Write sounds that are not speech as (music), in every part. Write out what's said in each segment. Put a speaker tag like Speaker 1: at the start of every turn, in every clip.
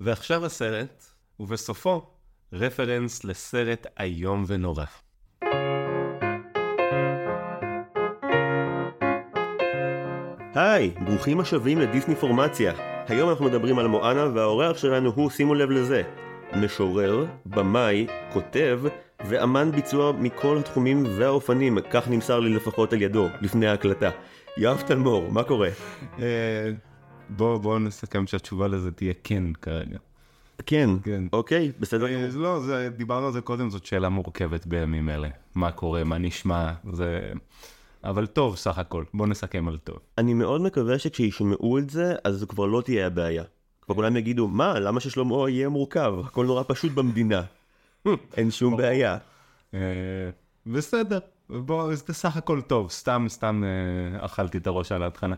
Speaker 1: ועכשיו הסרט, ובסופו, רפרנס לסרט איום ונורא.
Speaker 2: היי, ברוכים השבים לדיסני פורמציה. היום אנחנו מדברים על מואנה והאורח שלנו הוא, שימו לב לזה, משורר, במאי, כותב ואמן ביצוע מכל התחומים והאופנים, כך נמסר לי לפחות על ידו, לפני ההקלטה. יואב תלמור, מה קורה?
Speaker 1: אה, בוא, נסכם שהתשובה לזה תהיה כן כרגע.
Speaker 2: כן,
Speaker 1: כן.
Speaker 2: אוקיי, בסדר.
Speaker 1: אה, לא, זה, דיברנו על זה קודם, זאת שאלה מורכבת בימים אלה. מה קורה, מה נשמע, זה... אבל טוב סך הכל, בוא נסכם על טוב.
Speaker 2: אני מאוד מקווה שכשישמעו את זה, אז זו כבר לא תהיה הבעיה. כבר כולם יגידו, מה, למה ששלמה יהיה מורכב? הכל נורא פשוט במדינה. (laughs) אין שום בעיה.
Speaker 1: אה, בסדר, בוא, זה סך הכל טוב, סתם, סתם אה, אכלתי את הראש על ההתחלה.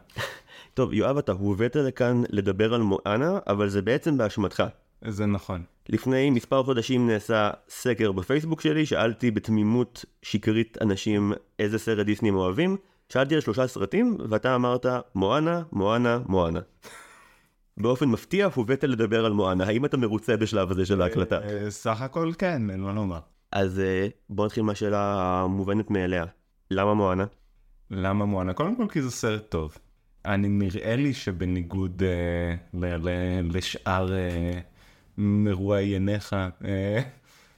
Speaker 2: טוב, יואב, אתה הובאת לכאן לדבר על מואנה, אבל זה בעצם באשמתך.
Speaker 1: זה נכון.
Speaker 2: לפני מספר חודשים נעשה סקר בפייסבוק שלי, שאלתי בתמימות שקרית אנשים איזה סרט דיסני הם אוהבים, שאלתי על שלושה סרטים, ואתה אמרת מואנה, מואנה, מואנה. (laughs) באופן מפתיע הובאת לדבר על מואנה, האם אתה מרוצה בשלב הזה של ההקלטה?
Speaker 1: אה, סך הכל כן, אין מה לומר.
Speaker 2: אז אה, בוא נתחיל מהשאלה המובנת מאליה. למה מואנה?
Speaker 1: למה מואנה? קודם כל כי זה סרט טוב. אני נראה לי שבניגוד אה, ל- ל- לשאר אה, מרואייניך, אה,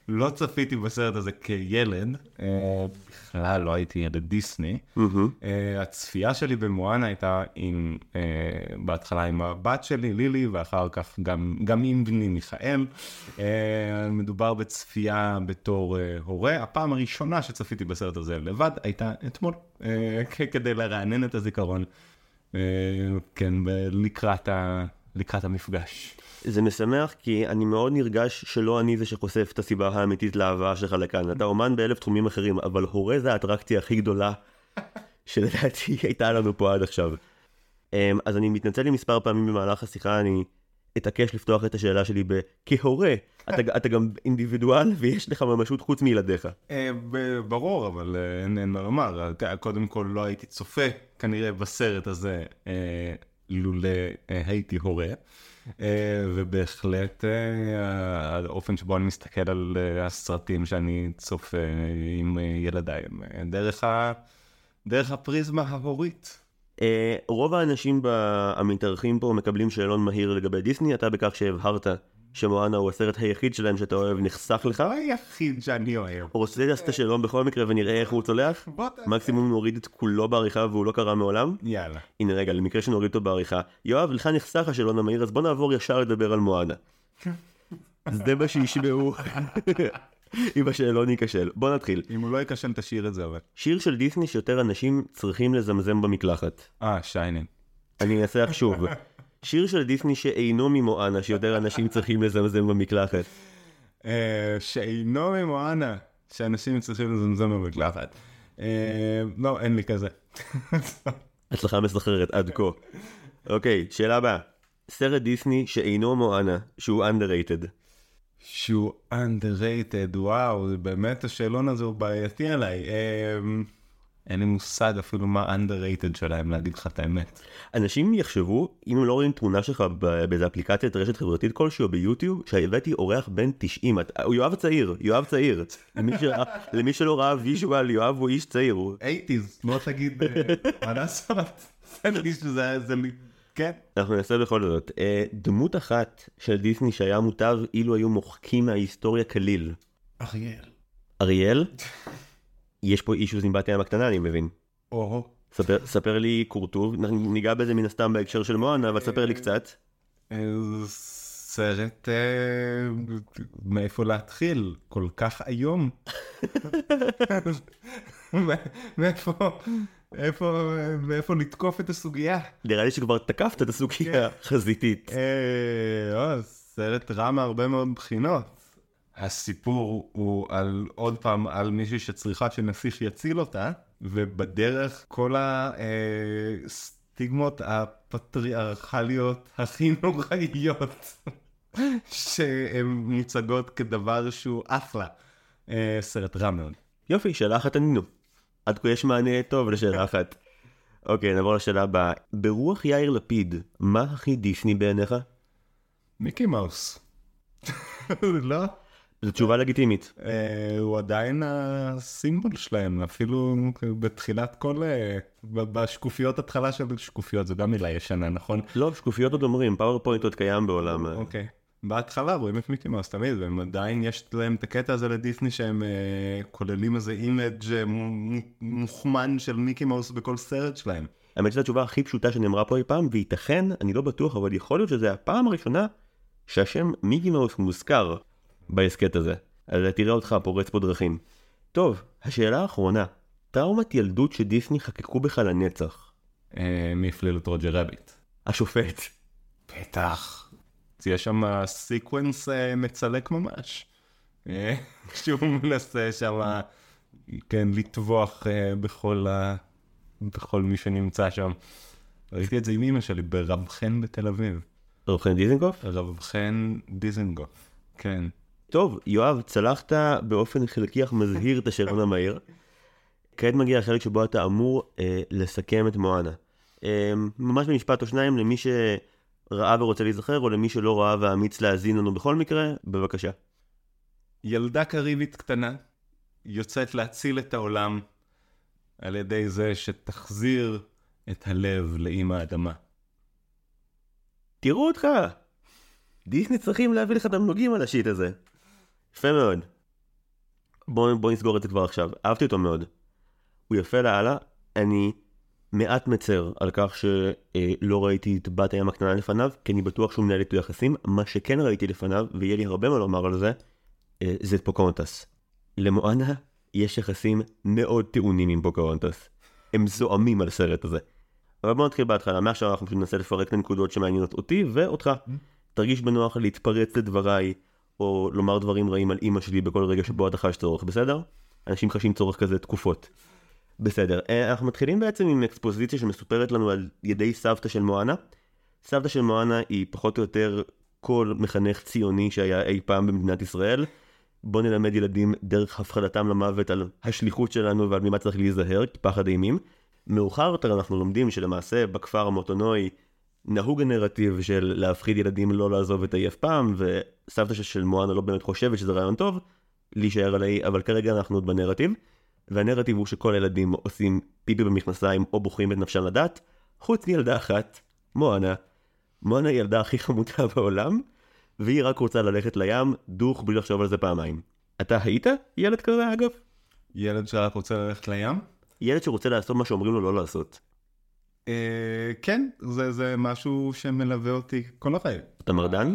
Speaker 1: לא צפיתי בסרט הזה כילד, אה, בכלל לא הייתי ילד דיסני.
Speaker 2: מהמם.
Speaker 1: אה, הצפייה שלי במואנה הייתה עם, אה, בהתחלה עם הבת שלי, לילי, ואחר כך גם, גם עם בני מיכאל. אה, מדובר בצפייה בתור אה, הורה. הפעם הראשונה שצפיתי בסרט הזה לבד הייתה אתמול, אה, כדי לרענן את הזיכרון. אה, כן, לקראת, ה, לקראת המפגש.
Speaker 2: זה משמח כי אני מאוד נרגש שלא אני זה שחושף את הסיבה האמיתית להבאה שלך לכאן. אתה אומן באלף תחומים אחרים, אבל הורה זה האטרקציה הכי גדולה (laughs) שלדעתי הייתה לנו פה עד עכשיו. אמ, אז אני מתנצל לי מספר פעמים במהלך השיחה, אני אתעקש לפתוח את השאלה שלי ב... כהורה, אתה, אתה גם אינדיבידואל ויש לך ממשות חוץ מילדיך.
Speaker 1: אה, ברור, אבל אה, אין אין מה לומר. קודם כל לא הייתי צופה כנראה בסרט הזה אה, לולא הייתי הורה. ובהחלט האופן שבו אני מסתכל על הסרטים שאני צופה עם ילדיי, דרך, ה... דרך הפריזמה ההורית.
Speaker 2: אה, רוב האנשים המתארחים פה מקבלים שאלון מהיר לגבי דיסני, אתה בכך שהבהרת שמואנה הוא הסרט היחיד שלהם שאתה אוהב נחסך לך.
Speaker 1: היחיד שאני אוהב.
Speaker 2: רוצה לעשות את השאלון בכל מקרה ונראה איך הוא צולח? מקסימום נוריד את כולו בעריכה והוא לא קרה מעולם?
Speaker 1: יאללה.
Speaker 2: הנה רגע, למקרה שנוריד אותו בעריכה. יואב, לך נחסך השאלון המהיר, אז בוא נעבור ישר לדבר על מואנה. (laughs) זה מה שישמעו (laughs) אם השאלון ייכשל. בוא נתחיל.
Speaker 1: אם הוא לא ייכשל תשאיר את זה אבל.
Speaker 2: שיר של דיסני שיותר אנשים צריכים לזמזם במקלחת.
Speaker 1: אה, שיינן.
Speaker 2: אני אנסח שוב. שיר של דיסני שאינו ממואנה שיותר אנשים צריכים לזמזם במקלחת.
Speaker 1: אה, שאינו ממואנה, שאנשים צריכים לזמזם במקלחת. אה, לא, אין לי כזה. (laughs)
Speaker 2: הצלחה מסחררת עד כה. אוקיי, שאלה הבאה. סרט דיסני שאינו מואנה, שהוא underrated.
Speaker 1: שהוא underrated, וואו, באמת השאלון הזה הוא בעייתי עליי. אה, אין לי מושג אפילו מה underrated שלהם, להגיד לך את האמת.
Speaker 2: אנשים יחשבו, אם הם לא רואים תמונה שלך באיזה אפליקציית רשת חברתית כלשהו ביוטיוב, שהבאתי אורח בן 90, את- הוא יואב צעיר, יואב צעיר. למי, ש... (laughs) למי שלא ראה ויז'ואל, יואב הוא איש צעיר. הוא...
Speaker 1: 80's, לא תגיד, אה, מה לעשות? זה כן.
Speaker 2: אנחנו נעשה בכל זאת. אה, דמות אחת של דיסני שהיה מוטב אילו היו מוחקים מההיסטוריה כליל.
Speaker 1: אריאל.
Speaker 2: אריאל? יש פה אישוז עם בת ים הקטנה אני מבין.
Speaker 1: או,
Speaker 2: ספר, ספר לי אנחנו ניגע בזה מן הסתם בהקשר של מואנה, אבל ספר לי קצת.
Speaker 1: אה, סרט, אה, מאיפה להתחיל? כל כך איום. (laughs) (laughs) מאיפה, מאיפה, מאיפה לתקוף את הסוגיה?
Speaker 2: נראה לי שכבר תקפת את הסוגיה החזיתית.
Speaker 1: אה, אה, סרט רע מהרבה מאוד בחינות. הסיפור הוא על עוד פעם על מישהי שצריכה שנסיך יציל אותה, ובדרך כל הסטיגמות הפטריארכליות הכי נוראיות (laughs) שהן מוצגות כדבר שהוא אחלה. אה, סרט רע מאוד.
Speaker 2: יופי, שאלה אחת ענינו. עד כה יש מענה טוב לשאלה אחת. אוקיי, נעבור לשאלה הבאה. ברוח יאיר לפיד, מה הכי דיסני בעיניך?
Speaker 1: מיקי מאוס. (laughs) לא?
Speaker 2: זו תשובה לגיטימית.
Speaker 1: אה, הוא עדיין הסימבול שלהם, אפילו בתחילת כל... אה, בשקופיות התחלה של שקופיות, זו גם מילה ישנה, נכון?
Speaker 2: לא, שקופיות עוד אומרים, PowerPoint עוד קיים בעולם.
Speaker 1: אוקיי. בהתחלה רואים את מיקי מאוס תמיד, והם עדיין יש להם את הקטע הזה לדיסני שהם אה, כוללים איזה image אה, מו- מוכמן של מיקי מאוס בכל סרט שלהם.
Speaker 2: האמת שזו התשובה הכי פשוטה שנאמרה פה אי פעם, וייתכן, אני לא בטוח, אבל יכול להיות שזו הפעם הראשונה שהשם מיקי מאוס מוזכר בהסכת הזה. אז תראה אותך פורץ פה דרכים. טוב, השאלה האחרונה, טראומת ילדות שדיסני חקקו בך לנצח.
Speaker 1: אה, מי הפליל את רוג'ר רביט?
Speaker 2: השופט.
Speaker 1: בטח. יש שם sequence אה, מצלק ממש. אה, (laughs) שהוא מנסה שם, כן, לטבוח אה, בכל, ה... בכל מי שנמצא שם. ראיתי את זה עם אמא שלי ברב חן בתל אביב.
Speaker 2: רוחן דיזנגוף?
Speaker 1: רב חן דיזנגוף. כן.
Speaker 2: טוב, יואב, צלחת באופן חלקי אך מזהיר את השאלון (laughs) המהיר. כעת מגיע החלק שבו אתה אמור אה, לסכם את מואנה. אה, ממש במשפט או שניים למי שראה ורוצה להיזכר, או למי שלא ראה ואמיץ להאזין לנו בכל מקרה, בבקשה.
Speaker 1: ילדה קריבית קטנה יוצאת להציל את העולם על ידי זה שתחזיר את הלב לאימא האדמה.
Speaker 2: תראו אותך! דיסני צריכים להביא לך תמלוגים על השיט הזה. יפה מאוד. בוא, בוא נסגור את זה כבר עכשיו. אהבתי אותו מאוד. הוא יפה לאללה. אני מעט מצר על כך שלא ראיתי את בת הים הקטנה לפניו, כי אני בטוח שהוא מנהל איתו יחסים. מה שכן ראיתי לפניו, ויהיה לי הרבה מה לומר על זה, אה, זה את פוקהונטס. למואנה יש יחסים מאוד טעונים עם פוקהונטס. הם זועמים על הסרט הזה. אבל בוא נתחיל בהתחלה, מעכשיו אנחנו פשוט ננסה לפרק את הנקודות שמעניינות אותי ואותך. תרגיש בנוח להתפרץ לדבריי, או לומר דברים רעים על אימא שלי בכל רגע שבו אתה חש צורך, בסדר? אנשים חשים צורך כזה תקופות. בסדר, אה, אנחנו מתחילים בעצם עם אקספוזיציה שמסופרת לנו על ידי סבתא של מואנה. סבתא של מואנה היא פחות או יותר כל מחנך ציוני שהיה אי פעם במדינת ישראל. בוא נלמד ילדים דרך הפחדתם למוות על השליחות שלנו ועל ממה צריך להיזהר, כי פחד אימים. מאוחר יותר אנחנו לומדים שלמעשה בכפר המוטונוי נהוג הנרטיב של להפחיד ילדים לא לעזוב את האי אף פעם, וסבתא של מואנה לא באמת חושבת שזה רעיון טוב, להישאר על האי, אבל כרגע אנחנו עוד בנרטיב, והנרטיב הוא שכל הילדים עושים פיפי במכנסיים או בוחרים את נפשם לדעת, חוץ מילדה אחת, מואנה. מואנה היא הילדה הכי חמודה בעולם, והיא רק רוצה ללכת לים, דוך בלי לחשוב על זה פעמיים. אתה היית ילד כזה אגב?
Speaker 1: ילד שרק רוצה ללכת לים?
Speaker 2: ילד שרוצה לעשות מה שאומרים לו לא לעשות.
Speaker 1: אה, כן, זה, זה משהו שמלווה אותי כל החיים.
Speaker 2: אתה מרדן?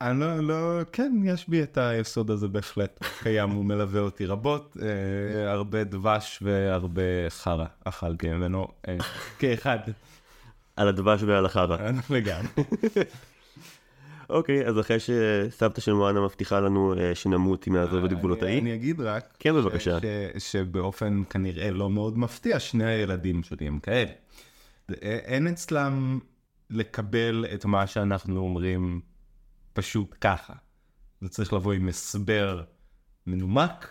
Speaker 1: אני לא, לא, כן, יש בי את היסוד הזה בהחלט, קיים, הוא מלווה אותי רבות, אה, הרבה דבש והרבה חרא אכלתי ממנו, אה, כאחד,
Speaker 2: על הדבש ועל החרא.
Speaker 1: לגמרי.
Speaker 2: אוקיי, אז אחרי שסבתא של מואנה מבטיחה לנו אה, שנמות אם נעזוב את גבולות האי.
Speaker 1: אני אגיד רק,
Speaker 2: כן, בבקשה.
Speaker 1: ש- ש- שבאופן כנראה לא מאוד מפתיע, שני הילדים שלי הם כאלה. אה, אין אצלם לקבל את מה שאנחנו אומרים פשוט ככה. זה צריך לבוא עם הסבר מנומק,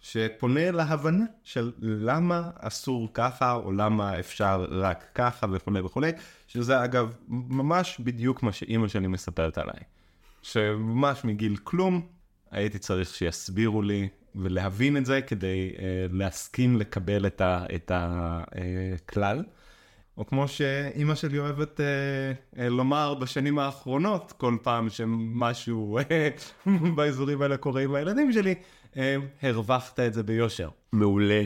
Speaker 1: שפונה להבנה של למה אסור ככה, או למה אפשר רק ככה וכולי וכולי, שזה אגב ממש בדיוק מה שאימא שלי מספרת עליי. שממש מגיל כלום הייתי צריך שיסבירו לי ולהבין את זה כדי אה, להסכים לקבל את הכלל. אה. או כמו שאימא שלי אוהבת אה, אה, לומר בשנים האחרונות, כל פעם שמשהו אה, (laughs) באזורים האלה קורה עם הילדים שלי, אה, הרווחת את זה ביושר.
Speaker 2: מעולה.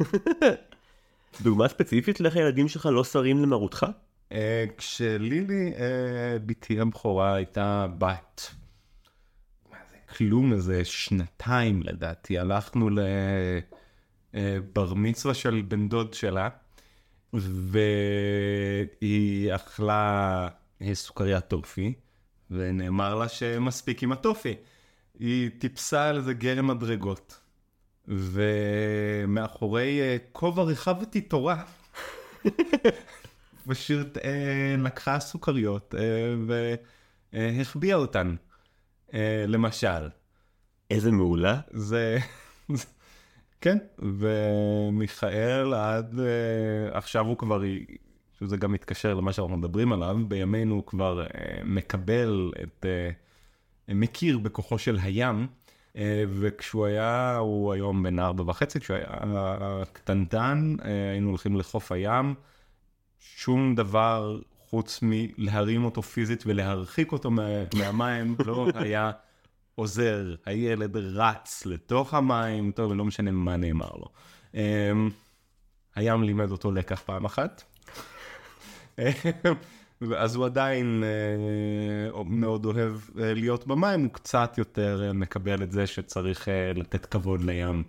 Speaker 2: (laughs) דוגמה ספציפית לאיך הילדים שלך לא שרים למרותך?
Speaker 1: אה, כשלילי, אה, בתי הבכורה, הייתה בת, מה זה, כלום, איזה שנתיים לדעתי, הלכנו לבר מצווה של בן דוד שלה, והיא אכלה אה, סוכריית טופי, ונאמר לה שמספיק עם הטופי. היא טיפסה על איזה גרם מדרגות, ומאחורי אה, כובע רחבתי תורה, פשוט (laughs) אה, לקחה סוכריות אה, והחביאה אותן, למשל.
Speaker 2: איזה מעולה.
Speaker 1: זה... (laughs) כן, ומיכאל עד אה, עכשיו הוא כבר שזה גם מתקשר למה שאנחנו מדברים עליו, בימינו הוא כבר uh, מקבל את, uh, מכיר בכוחו של הים, וכשהוא היה, הוא היום בן ארבע וחצי, כשהוא היה קטנטן, היינו הולכים לחוף הים, שום דבר חוץ מלהרים אותו פיזית ולהרחיק אותו מה, מהמים, לא היה עוזר. הילד רץ לתוך המים, טוב, לא משנה מה נאמר לו. Um, הים לימד אותו לקח פעם אחת. (laughs) אז הוא עדיין אה, מאוד אוהב אה, להיות במים, הוא קצת יותר אה, מקבל את זה שצריך לתת כבוד לים.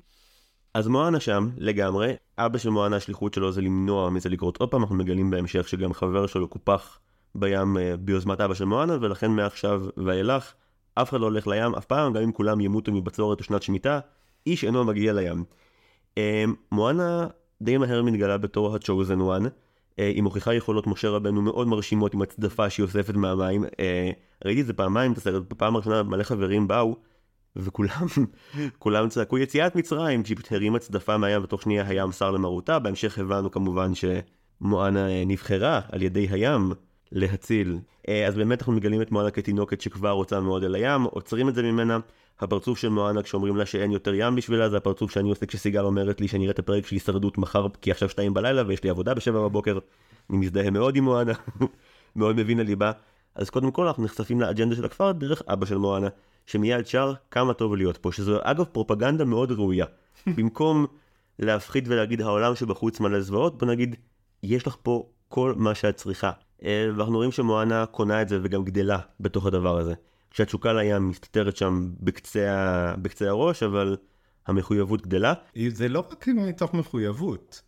Speaker 2: אז מואנה שם, לגמרי. אבא של מואנה, השליחות שלו זה למנוע מזה לקרות עוד פעם, אנחנו מגלים בהמשך שגם חבר שלו קופח בים ביוזמת אבא של מואנה, ולכן מעכשיו ואילך, אף אחד לא הולך לים אף פעם, גם אם כולם ימותו מבצורת או שנת שמיטה, איש אינו מגיע לים. מואנה די מהר מתגלה בתור ה-chosen one. אה, היא מוכיחה יכולות משה רבנו מאוד מרשימות עם הצדפה שהיא אוספת מהמים. אה, ראיתי את זה פעמיים את הסרט, בפעם הראשונה מלא חברים באו, וכולם, (laughs) כולם צעקו יציאת מצרים, כשהיא הרימה צדפה מהים ותוך שנייה הים שר למרותה, בהמשך הבנו כמובן שמואנה אה, נבחרה על ידי הים להציל. אז באמת אנחנו מגלים את מואנה כתינוקת שכבר רוצה מאוד אל הים, עוצרים את זה ממנה. הפרצוף של מואנה כשאומרים לה שאין יותר ים בשבילה, זה הפרצוף שאני עושה כשסיגל אומרת לי שאני אראה את הפרק של הישרדות מחר, כי עכשיו שתיים בלילה ויש לי עבודה בשבע בבוקר. אני מזדהה מאוד עם מואנה, (laughs) מאוד מבין לליבה. אז קודם כל אנחנו נחשפים לאג'נדה של הכפר דרך אבא של מואנה, שמיד שר כמה טוב להיות פה, שזו אגב פרופגנדה מאוד ראויה. (laughs) במקום להפחיד ולהגיד העולם שבחוץ מלא זוועות, בוא נגיד, יש לך פה כל מה שאת צריכה. אה, ואנחנו רואים שמואנה קונה את זה וגם גדלה בתוך הדבר הזה. כשהתשוקה לים מסתתרת שם בקצה, בקצה הראש, אבל המחויבות גדלה.
Speaker 1: זה לא רק מתוך מחויבות.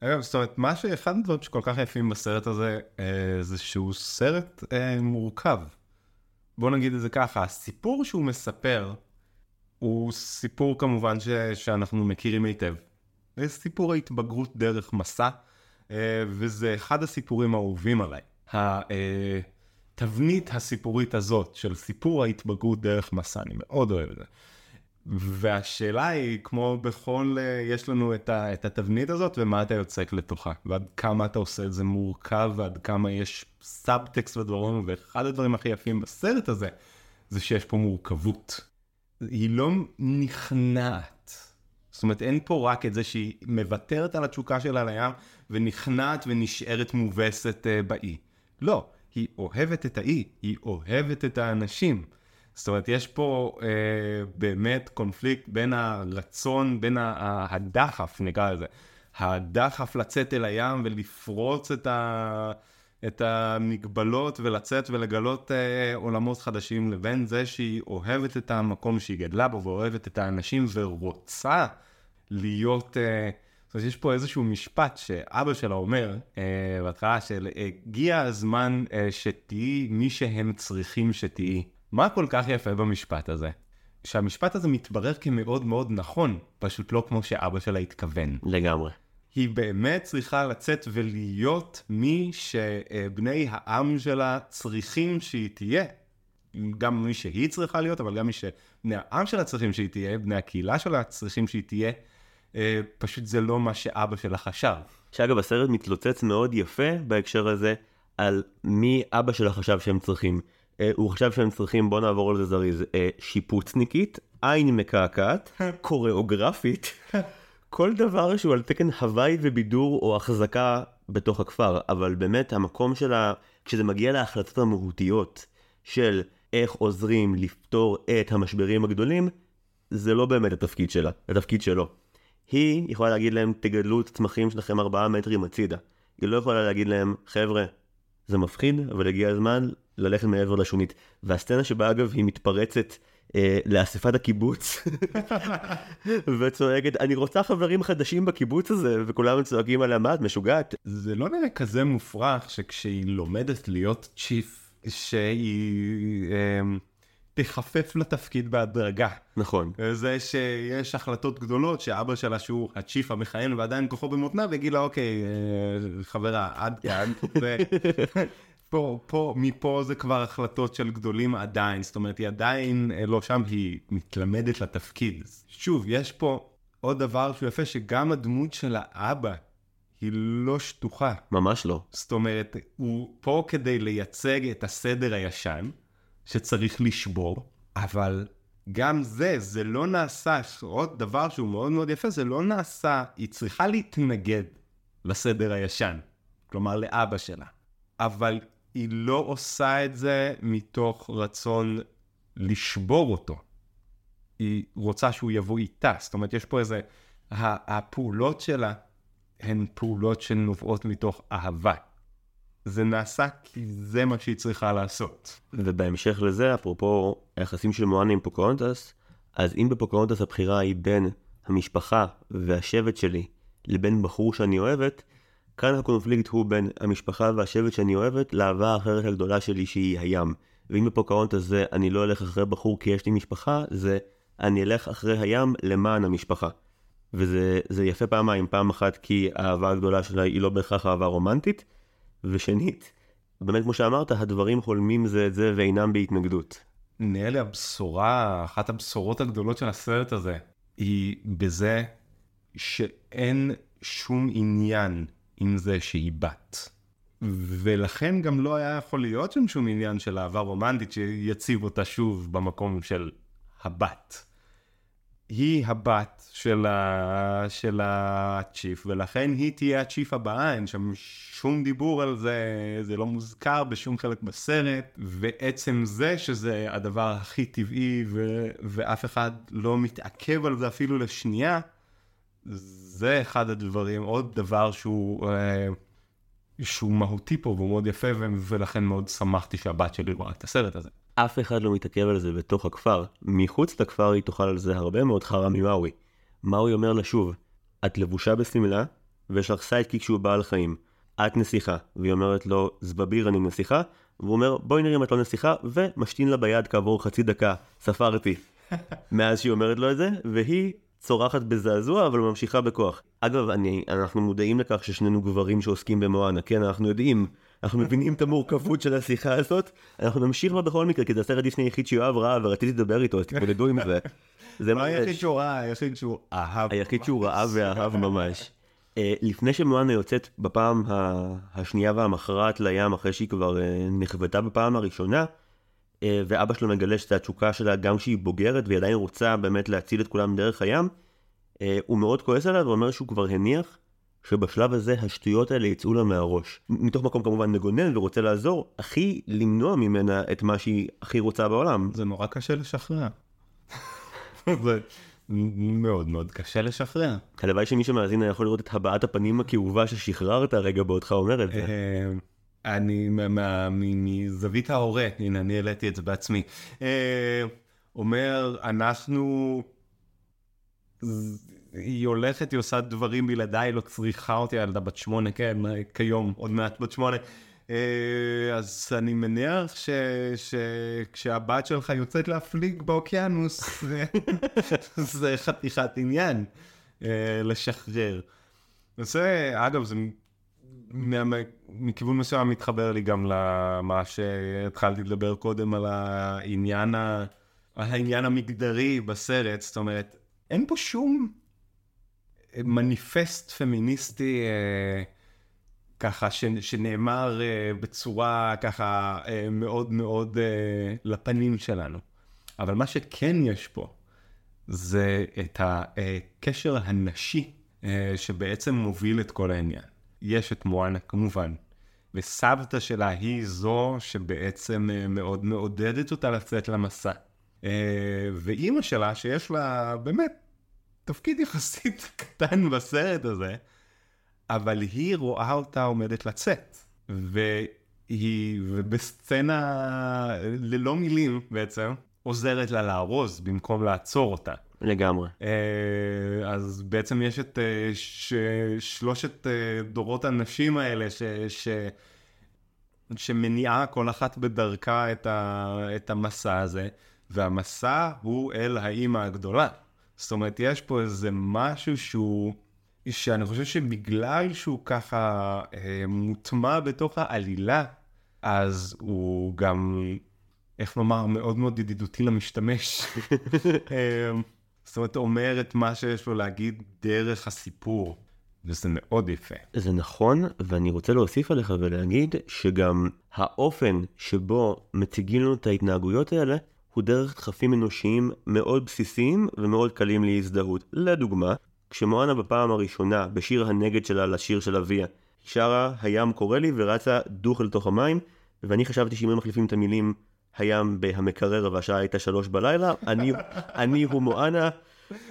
Speaker 1: אגב, זאת אומרת, מה שאחד הדברים שכל כך יפים בסרט הזה, אה, זה שהוא סרט אה, מורכב. בוא נגיד את זה ככה, הסיפור שהוא מספר, הוא סיפור כמובן ש, שאנחנו מכירים היטב. זה סיפור ההתבגרות דרך מסע, וזה אחד הסיפורים האהובים עליי. ה, אה, התבנית הסיפורית הזאת של סיפור ההתבגרות דרך מסע, אני מאוד אוהב את זה. והשאלה היא, כמו בכל, אה, יש לנו את, ה, את התבנית הזאת ומה אתה יוצק לתוכה, ועד כמה אתה עושה את זה מורכב, ועד כמה יש סאבטקסט ודברים, ואחד הדברים הכי יפים בסרט הזה, זה שיש פה מורכבות. היא לא נכנעת. זאת אומרת, אין פה רק את זה שהיא מוותרת על התשוקה שלה לים, ונכנעת ונשארת מובסת uh, באי. לא, היא אוהבת את האי, היא אוהבת את האנשים. זאת אומרת, יש פה אה, באמת קונפליקט בין הרצון, בין הדחף, נקרא לזה, הדחף לצאת אל הים ולפרוץ את, ה, את המגבלות ולצאת ולגלות אה, עולמות חדשים, לבין זה שהיא אוהבת את המקום שהיא גדלה בו ואוהבת את האנשים ורוצה להיות... אה, זאת אומרת, יש פה איזשהו משפט שאבא שלה אומר אה, בהתחלה של הגיע הזמן אה, שתהיי מי שהם צריכים שתהיי. מה כל כך יפה במשפט הזה? שהמשפט הזה מתברר כמאוד מאוד נכון, פשוט לא כמו שאבא שלה התכוון.
Speaker 2: לגמרי.
Speaker 1: היא באמת צריכה לצאת ולהיות מי שבני העם שלה צריכים שהיא תהיה. גם מי שהיא צריכה להיות, אבל גם מי שבני העם שלה צריכים שהיא תהיה, בני הקהילה שלה צריכים שהיא תהיה. אה, פשוט זה לא מה שאבא שלה חשב.
Speaker 2: שאגב, הסרט מתלוצץ מאוד יפה בהקשר הזה על מי אבא שלה חשב שהם צריכים. אה, הוא חשב שהם צריכים, בוא נעבור על זה זריז, אה, שיפוצניקית, עין מקעקעת, (laughs) קוריאוגרפית, (laughs) כל דבר שהוא על תקן הוואי ובידור או החזקה בתוך הכפר, אבל באמת המקום שלה, כשזה מגיע להחלטות המהותיות של איך עוזרים לפתור את המשברים הגדולים, זה לא באמת התפקיד שלה, התפקיד שלו. היא יכולה להגיד להם, תגדלו את הצמחים שלכם ארבעה מטרים הצידה. היא לא יכולה להגיד להם, חבר'ה, זה מפחיד, אבל הגיע הזמן ללכת מעבר לשונית. והסצנה שבה אגב היא מתפרצת לאספת הקיבוץ, וצועקת, אני רוצה חברים חדשים בקיבוץ הזה, וכולם צועקים עליה, מה את משוגעת?
Speaker 1: זה לא נראה כזה מופרך שכשהיא לומדת להיות צ'יף, שהיא... אה... תחפף לתפקיד בהדרגה.
Speaker 2: נכון.
Speaker 1: זה שיש החלטות גדולות שאבא שלה שהוא הצ'יף המכהן ועדיין כוחו במותניו יגיד לה אוקיי אה, חברה עד כאן. (laughs) פה, פה, מפה זה כבר החלטות של גדולים עדיין, זאת אומרת היא עדיין אה, לא שם, היא מתלמדת לתפקיד. שוב, יש פה עוד דבר שהוא יפה, שגם הדמות של האבא היא לא שטוחה.
Speaker 2: ממש לא.
Speaker 1: זאת אומרת, הוא פה כדי לייצג את הסדר הישן, שצריך לשבור, אבל גם זה, זה לא נעשה, עוד דבר שהוא מאוד מאוד יפה, זה לא נעשה, היא צריכה להתנגד לסדר הישן, כלומר לאבא שלה, אבל היא לא עושה את זה מתוך רצון לשבור אותו. היא רוצה שהוא יבוא איתה, זאת אומרת, יש פה איזה, הפעולות שלה הן פעולות שנובעות מתוך אהבה. זה נעשה כי זה מה שהיא צריכה לעשות.
Speaker 2: ובהמשך לזה, אפרופו היחסים של מואנה עם פוקהונטס, אז אם בפוקהונטס הבחירה היא בין המשפחה והשבט שלי לבין בחור שאני אוהבת, כאן הקונפליקט הוא בין המשפחה והשבט שאני אוהבת לאהבה האחרת הגדולה שלי שהיא הים. ואם בפוקהונטס זה אני לא אלך אחרי בחור כי יש לי משפחה, זה אני אלך אחרי הים למען המשפחה. וזה יפה פעמיים, פעם אחת כי האהבה הגדולה שלה היא לא בהכרח אהבה רומנטית, ושנית, באמת כמו שאמרת, הדברים הולמים זה את זה ואינם בהתנגדות.
Speaker 1: נראה לי הבשורה, אחת הבשורות הגדולות של הסרט הזה, היא בזה שאין שום עניין עם זה שהיא בת. ולכן גם לא היה יכול להיות שם שום עניין של אהבה רומנטית שיציב אותה שוב במקום של הבת. היא הבת של, ה... של הצ'יף, ולכן היא תהיה הצ'יף הבאה, אין שם שום דיבור על זה, זה לא מוזכר בשום חלק בסרט, ועצם זה שזה הדבר הכי טבעי, ו... ואף אחד לא מתעכב על זה אפילו לשנייה, זה אחד הדברים, עוד דבר שהוא, אה, שהוא מהותי פה והוא מאוד יפה, ולכן מאוד שמחתי שהבת שלי רואה את הסרט הזה.
Speaker 2: אף אחד לא מתעכב על זה בתוך הכפר. מחוץ לכפר היא תאכל על זה הרבה מאוד חרא ממאווי. מאווי אומר לה שוב, את לבושה בשמלה, ויש לך סיידקיק שהוא בעל חיים. את נסיכה. והיא אומרת לו, זבביר אני נסיכה, והוא אומר, בואי נראה אם את לא נסיכה, ומשתין לה ביד כעבור חצי דקה, ספרתי. (laughs) מאז שהיא אומרת לו את זה, והיא צורחת בזעזוע, אבל ממשיכה בכוח. אגב, אני, אנחנו מודעים לכך ששנינו גברים שעוסקים במואנה, כן, אנחנו יודעים אנחנו מבינים את המורכבות של השיחה הזאת, אנחנו נמשיך בה בכל מקרה, כי זה הסרט דיסני היחיד שיואב ראה ורציתי לדבר איתו, אז תתמודדו עם זה.
Speaker 1: זה לא היחיד שהוא ראה, היחיד שהוא אהב.
Speaker 2: היחיד שהוא ראה ואהב ממש. אה, לפני שמואנה יוצאת בפעם השנייה והמכרעת לים, אחרי שהיא כבר אה, נכוותה בפעם הראשונה, אה, ואבא שלו מגלה שזו התשוקה שלה גם כשהיא בוגרת והיא עדיין רוצה באמת להציל את כולם דרך הים, הוא מאוד כועס עליו ואומר שהוא כבר הניח שבשלב הזה השטויות האלה יצאו לה מהראש. מתוך מקום כמובן מגונן ורוצה לעזור, הכי למנוע ממנה את מה שהיא הכי רוצה בעולם.
Speaker 1: זה נורא קשה לשחרר. (laughs) זה מאוד מאוד קשה לשחרר.
Speaker 2: הלוואי שמי שמאזין יכול לראות את הבעת הפנים הכאובה ששחררת הרגע בעודך אומר את זה.
Speaker 1: אני מזווית ההורה, הנה אני העליתי את זה בעצמי. אה, אומר, אנחנו היא הולכת, היא עושה דברים בלעדיי, לא צריכה אותי, הילדה בת שמונה, כן, כיום, עוד מעט בת שמונה. אה, אז אני מניח שכשהבת שלך יוצאת להפליג באוקיינוס, זה (laughs) חתיכת עניין אה, לשחרר. זה, אגב, זה מכיוון מסוים מתחבר לי גם למה שהתחלתי לדבר קודם על העניין, ה... על העניין המגדרי בסרט, זאת אומרת, אין פה שום מניפסט פמיניסטי אה, ככה ש, שנאמר אה, בצורה ככה אה, מאוד מאוד אה, לפנים שלנו. אבל מה שכן יש פה זה את הקשר הנשי אה, שבעצם מוביל את כל העניין. יש את מואנה כמובן, וסבתא שלה היא זו שבעצם אה, מאוד מעודדת אותה לצאת למסע. אה, ואימא שלה שיש לה באמת תפקיד יחסית (laughs) קטן בסרט הזה, אבל היא רואה אותה עומדת לצאת. והיא, ובסצנה ללא מילים בעצם, עוזרת לה לארוז במקום לעצור אותה.
Speaker 2: לגמרי.
Speaker 1: אה, אז בעצם יש את אה, ש... שלושת אה, דורות הנשים האלה ש... ש... שמניעה כל אחת בדרכה את, ה... את המסע הזה, והמסע הוא אל האימא הגדולה. זאת אומרת, יש פה איזה משהו שהוא, שאני חושב שבגלל שהוא ככה אה, מוטמע בתוך העלילה, אז הוא גם, איך לומר, מאוד מאוד ידידותי למשתמש. (laughs) זאת אומרת, אומר את מה שיש לו להגיד דרך הסיפור. וזה מאוד יפה.
Speaker 2: זה נכון, ואני רוצה להוסיף עליך ולהגיד שגם האופן שבו מציגים לנו את ההתנהגויות האלה, הוא דרך דחפים אנושיים מאוד בסיסיים ומאוד קלים להזדהות. לדוגמה, כשמואנה בפעם הראשונה, בשיר הנגד שלה לשיר של אביה, שרה הים קורא לי ורצה דוך לתוך המים, ואני חשבתי שאם הם מחליפים את המילים הים בהמקרר והשעה הייתה שלוש בלילה, אני, אני הוא מואנה,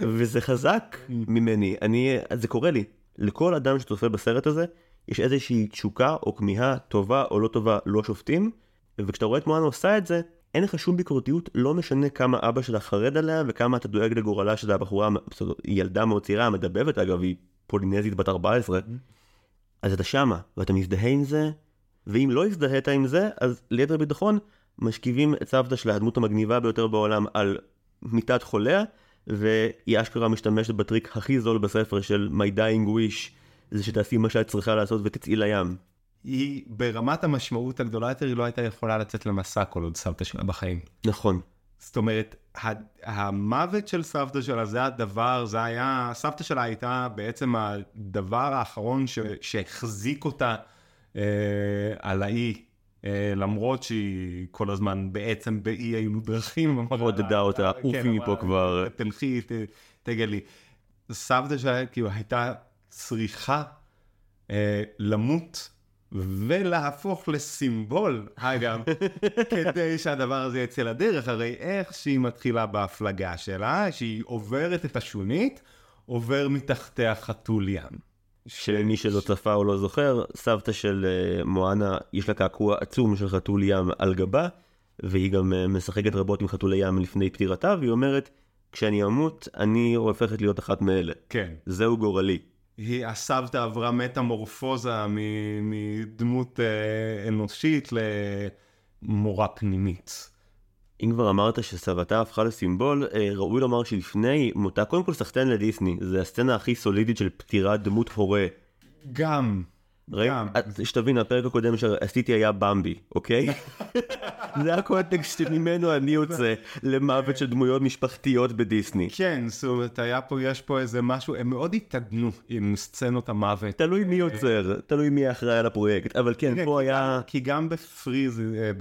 Speaker 2: וזה חזק ממני, אני, זה קורה לי. לכל אדם שצופה בסרט הזה, יש איזושהי תשוקה או כמיהה טובה או לא טובה, לא שופטים, וכשאתה רואה את מואנה עושה את זה, אין לך שום ביקורתיות, לא משנה כמה אבא שלה חרד עליה וכמה אתה דואג לגורלה של הבחורה, ילדה מאוד צעירה, מדבבת אגב, היא פולינזית בת 14, אז אתה שמה, ואתה מזדהה עם זה, ואם לא הזדהית עם זה, אז ליתר ביטחון, משכיבים את סבתא שלה, הדמות המגניבה ביותר בעולם, על מיטת חוליה, והיא אשכרה משתמשת בטריק הכי זול בספר של My Dying Wish, זה שתעשי מה שאת צריכה לעשות ותצאי לים.
Speaker 1: היא ברמת המשמעות הגדולה יותר, היא לא הייתה יכולה לצאת למסע כל עוד סבתא שלה בחיים.
Speaker 2: נכון.
Speaker 1: זאת אומרת, המוות של סבתא שלה זה הדבר, זה היה, סבתא שלה הייתה בעצם הדבר האחרון ש, שהחזיק אותה אה, על האי, למרות שהיא כל הזמן בעצם באי היו דרכים.
Speaker 2: עודדה אותה,
Speaker 1: כן,
Speaker 2: עופי מפה כבר.
Speaker 1: תלכי, תגלי. סבתא שלה כאילו הייתה צריכה אה, למות ולהפוך לסימבול, אגב, (laughs) כדי שהדבר הזה יצא לדרך, הרי איך שהיא מתחילה בהפלגה שלה, שהיא עוברת את השונית, עובר מתחתיה חתול ים.
Speaker 2: שמי שלא צפה או לא זוכר, סבתא של uh, מואנה, יש לה קעקוע עצום של חתול ים על גבה, והיא גם uh, משחקת רבות עם חתולי ים לפני פטירתה, והיא אומרת, כשאני אמות, אני הופכת להיות אחת מאלה.
Speaker 1: כן.
Speaker 2: זהו גורלי.
Speaker 1: היא, הסבתא עברה מטמורפוזה מדמות אה, אנושית למורה פנימית.
Speaker 2: אם כבר אמרת שסבתה הפכה לסימבול, אה, ראוי לומר שלפני מותה, קודם כל סחטיין לדיסני, זה הסצנה הכי סולידית של פטירת דמות הורה.
Speaker 1: גם.
Speaker 2: רגע, שתבין, הפרק הקודם שעשיתי היה במבי, אוקיי? (laughs) זה הקונטקסט שממנו אני יוצא למוות של דמויות משפחתיות בדיסני.
Speaker 1: כן, זאת אומרת, היה פה, יש פה איזה משהו, הם מאוד התעדנו עם סצנות המוות.
Speaker 2: תלוי מי יוצר, תלוי מי אחראי על הפרויקט, אבל כן, פה היה...
Speaker 1: כי גם בפריז, אה,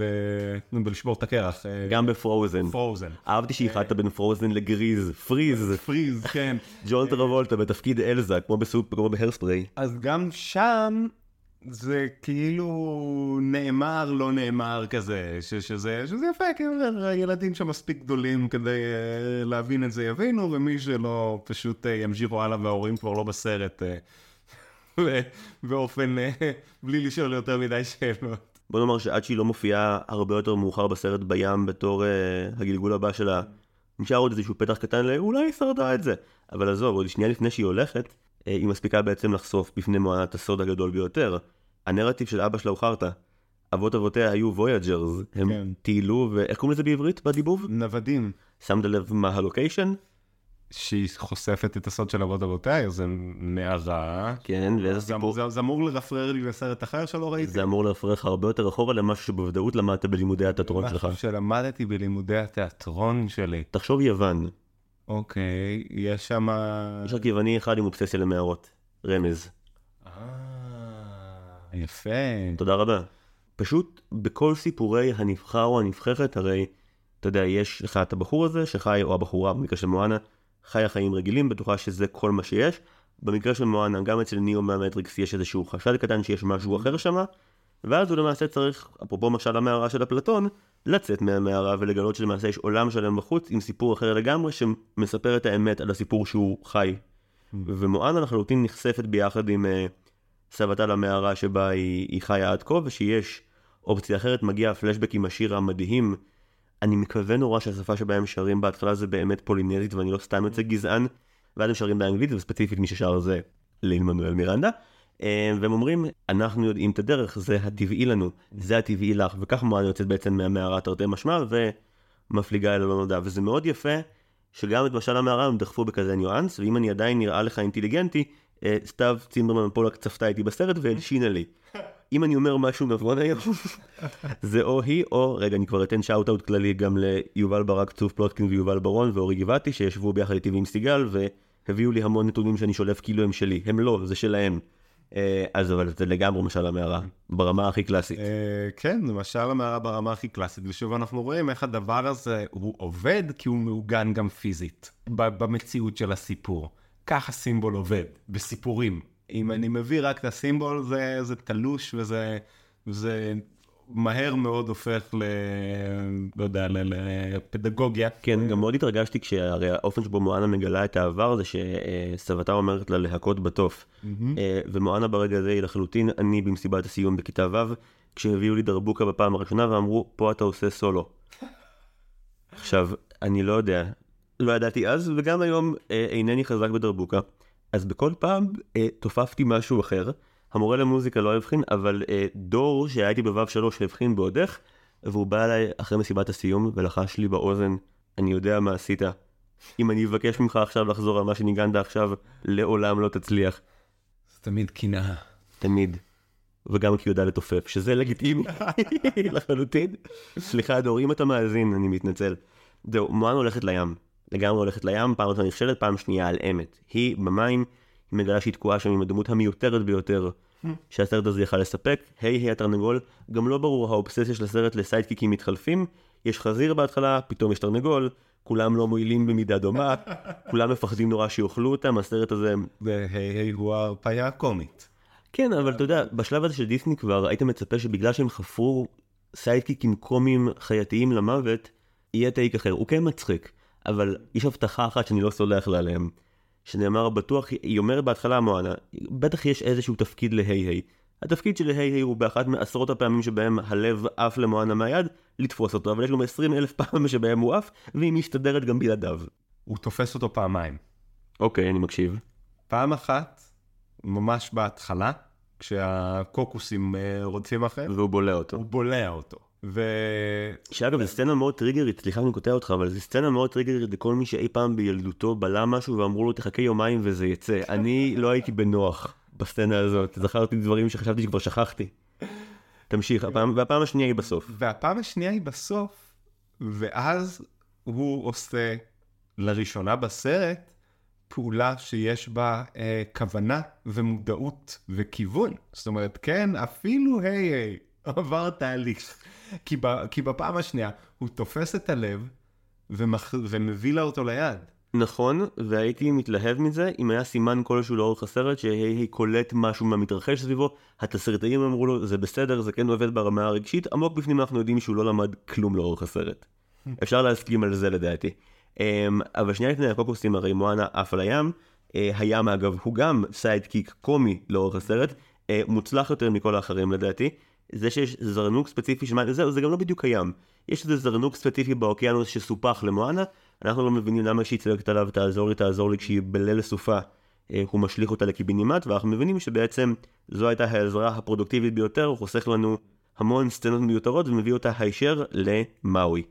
Speaker 1: בלשבור את הקרח. אה,
Speaker 2: גם בפרוזן.
Speaker 1: פרוזן.
Speaker 2: אהבתי שאיחדת בין פרוזן לגריז, פריז.
Speaker 1: פריז, כן. (laughs)
Speaker 2: ג'ון טרבולטה בתפקיד אלזה, כמו בהיירספריי.
Speaker 1: אז גם שם... זה כאילו נאמר לא נאמר כזה, ש- שזה, שזה יפה, כי הילדים שם מספיק גדולים כדי uh, להבין את זה יבינו, ומי שלא פשוט uh, ימשיכו הלאה וההורים כבר לא בסרט, (laughs) uh, באופן, uh, בלי לשאול יותר מדי שאלות.
Speaker 2: בוא נאמר שעד שהיא לא מופיעה הרבה יותר מאוחר בסרט בים בתור uh, הגלגול הבא שלה, נשאר עוד איזשהו פתח קטן לאולי היא שרדה את זה. אבל עזוב, עוד שנייה לפני שהיא הולכת, היא מספיקה בעצם לחשוף בפני מואנה את הסוד הגדול ביותר. הנרטיב של אבא שלה הוא חרטא. אבות אבותיה היו voyagers, הם
Speaker 1: כן.
Speaker 2: טיילו, ואיך קוראים לזה בעברית בדיבוב?
Speaker 1: נוודים.
Speaker 2: שמת לב מה הלוקיישן?
Speaker 1: שהיא חושפת את הסוד של אבות אבותיה, זה מערה.
Speaker 2: כן, ואיזה
Speaker 1: זה,
Speaker 2: סיפור?
Speaker 1: זה, זה אמור לרפרר לי לסרט אחר שלא ראיתי.
Speaker 2: זה אמור לרפרר הרבה יותר אחורה למשהו שבוודאות למדת בלימודי התיאטרון שלך.
Speaker 1: משהו שלמדתי בלימודי התיאטרון שלי.
Speaker 2: תחשוב יוון,
Speaker 1: אוקיי, יש שם...
Speaker 2: יש רק יווני אחד עם אובססיה למערות. רמז.
Speaker 1: אה, יפה.
Speaker 2: תודה רבה. פשוט בכל סיפורי הנבחר או הנבחרת, הרי, אתה יודע, יש לך את הבחור הזה שחי, או הבחורה במקרה של מואנה, חיה חיים רגילים, בטוחה שזה כל מה שיש. במקרה של מואנה, גם אצל ניאו מהמטריקס יש איזשהו חשד קטן שיש משהו אחר שמה, ואז הוא למעשה צריך, אפרופו משל המערה של אפלטון, לצאת מהמערה ולגלות שלמעשה יש עולם שלם בחוץ עם סיפור אחר לגמרי שמספר את האמת על הסיפור שהוא חי. ומואנה לחלוטין נחשפת ביחד עם uh, סבתה למערה שבה היא, היא חיה עד כה, ושיש אופציה אחרת, מגיע הפלשבק עם השיר המדהים. אני מקווה נורא שהשפה שבה הם שרים בהתחלה זה באמת פולינזית ואני לא סתם יוצא גזען, ואז הם שרים באנגלית, וספציפית מי ששר זה לין מנואל מירנדה. אה, והם אומרים, אנחנו יודעים את הדרך, זה הטבעי לנו, זה הטבעי לך, וכך מואנה יוצאת בעצם מהמערה תרתי משמע, ומפליגה אל הלא נודע, וזה מאוד יפה. שגם את משל המערה הם דחפו בכזה ניואנס, ואם אני עדיין נראה לך אינטליגנטי, סתיו צימברמן פולק צפתה איתי בסרט והלשינה לי. אם אני אומר משהו נבון היום, (laughs) זה או היא, או, רגע, אני כבר אתן shout-out כללי גם ליובל ברק, צוף פלוטקין ויובל ברון ואורי גבעתי, שישבו ביחד איתי ועם סיגל, הביאו לי המון נתונים שאני שולף כאילו הם שלי, הם לא, זה שלהם. אה, אז אבל זה לגמרי משל המערה, ברמה הכי קלאסית.
Speaker 1: אה, כן, למשל המערה ברמה הכי קלאסית, ושוב אנחנו רואים איך הדבר הזה הוא עובד, כי הוא מעוגן גם פיזית, במציאות של הסיפור. ככה סימבול עובד, בסיפורים. אם אני מביא רק את הסימבול, זה, זה תלוש וזה, זה מהר מאוד הופך ל... לא יודע, ל- לפדגוגיה.
Speaker 2: כן, גם מאוד התרגשתי כשהרי האופן שבו מואנה מגלה את העבר זה שסבתה אומרת לה להכות בתוף. אה, ומואנה ברגע הזה היא לחלוטין אני במסיבת הסיום בכיתה ו', כשהביאו לי דרבוקה בפעם הראשונה ואמרו, פה אתה עושה סולו. עכשיו, אני לא יודע, לא ידעתי אז, וגם היום אה, אינני חזק בדרבוקה. אז בכל פעם אה, תופפתי משהו אחר. המורה למוזיקה לא הבחין, אבל אה, דור שהיה איתי בו' שלוש הבחין בעוד איך, והוא בא אליי אחרי מסיבת הסיום ולחש לי באוזן, אני יודע מה עשית. אם אני אבקש ממך עכשיו לחזור על מה שניגנת עכשיו, לעולם לא תצליח.
Speaker 1: זה תמיד קנאה.
Speaker 2: תמיד. וגם כי הוא יודע לתופף, שזה לגיטימי (laughs) לחלוטין. סליחה דור, אם אתה מאזין, אני מתנצל. זהו, מואן הולכת לים. לגמרי הולכת לים, פעם ראשונה נכשלת, פעם שנייה על אמת. היא במים, היא מגלה שהיא תקועה שם עם הדמות המיותרת ביותר שהסרט הזה יכל לספק. היי היי התרנגול, גם לא ברור האובססיה של הסרט לסיידקיקים מתחלפים. יש חזיר בהתחלה, פתאום יש תרנגול, כולם לא מועילים במידה דומה, (laughs) כולם מפחדים נורא שיאכלו אותם, הסרט הזה
Speaker 1: והי היי הוא ההרפאיה הקומית.
Speaker 2: כן, אבל אתה יודע, בשלב הזה של דיסני כבר היית מצפה שבגלל שהם חפרו סיידקיקים קומיים חייתיים למוות, יהיה טייק אחר. הוא כן מצחיק, אבל יש הבטחה אחת שאני לא סולח לה עליהם. שנאמר בטוח, היא אומרת בהתחלה מואנה, בטח יש איזשהו תפקיד להיי היי. התפקיד של היי היי הוא באחת מעשרות הפעמים שבהם הלב עף למואנה מהיד, לתפוס אותו, אבל יש לו 20 אלף פעם שבהם הוא עף, והיא מסתדרת גם בלעדיו.
Speaker 1: הוא תופס אותו פעמיים.
Speaker 2: אוקיי, אני מקשיב.
Speaker 1: פעם אחת, ממש בהתחלה, כשהקוקוסים אה, רודפים אחריהם,
Speaker 2: והוא בולע אותו.
Speaker 1: הוא בולע אותו. ו...
Speaker 2: שאגב, זו סצנה מאוד טריגרית, סליחה שאני קוטע אותך, אבל זו סצנה מאוד טריגרית לכל מי שאי פעם בילדותו בלע משהו ואמרו לו תחכה יומיים וזה יצא. אני לא הייתי בנוח בסצנה הזאת, זכרתי דברים שחשבתי שכבר שכחתי. תמשיך, הפעם, והפעם השנייה היא בסוף.
Speaker 1: והפעם השנייה היא בסוף, ואז הוא עושה לראשונה בסרט פעולה שיש בה אה, כוונה ומודעות וכיוון. זאת אומרת, כן, אפילו היי היי עבר תהליך. כי, ב, כי בפעם השנייה הוא תופס את הלב ומח, ומביא לה אותו ליד.
Speaker 2: נכון, והייתי מתלהב מזה אם היה סימן כלשהו לאורך הסרט שהי היי קולט משהו מהמתרחש סביבו, התסריטאים אמרו לו זה בסדר, זה כן עובד ברמה הרגשית, עמוק בפנים אנחנו יודעים שהוא לא למד כלום לאורך הסרט. (laughs) אפשר להסכים על זה לדעתי. אמ, אבל שנייה לפני הקוקוסים הרי מואנה עף על הים, אה, הים אגב הוא גם sidekick קומי לאורך הסרט, אה, מוצלח יותר מכל האחרים לדעתי. זה שיש זרנוק ספציפי של מים, זהו, זה גם לא בדיוק קיים. יש איזה זרנוק ספציפי באוקיינוס שסופח למואנה, אנחנו לא מבינים למה כשהיא צועקת עליו תעזור לי תעזור לי כשהיא בליל הסופה אה, הוא משליך אותה לקיבינימט ואנחנו מבינים שבעצם זו הייתה העזרה הפרודוקטיבית ביותר, הוא חוסך לנו המון סצנות מיותרות ומביא אותה הישר למאוי.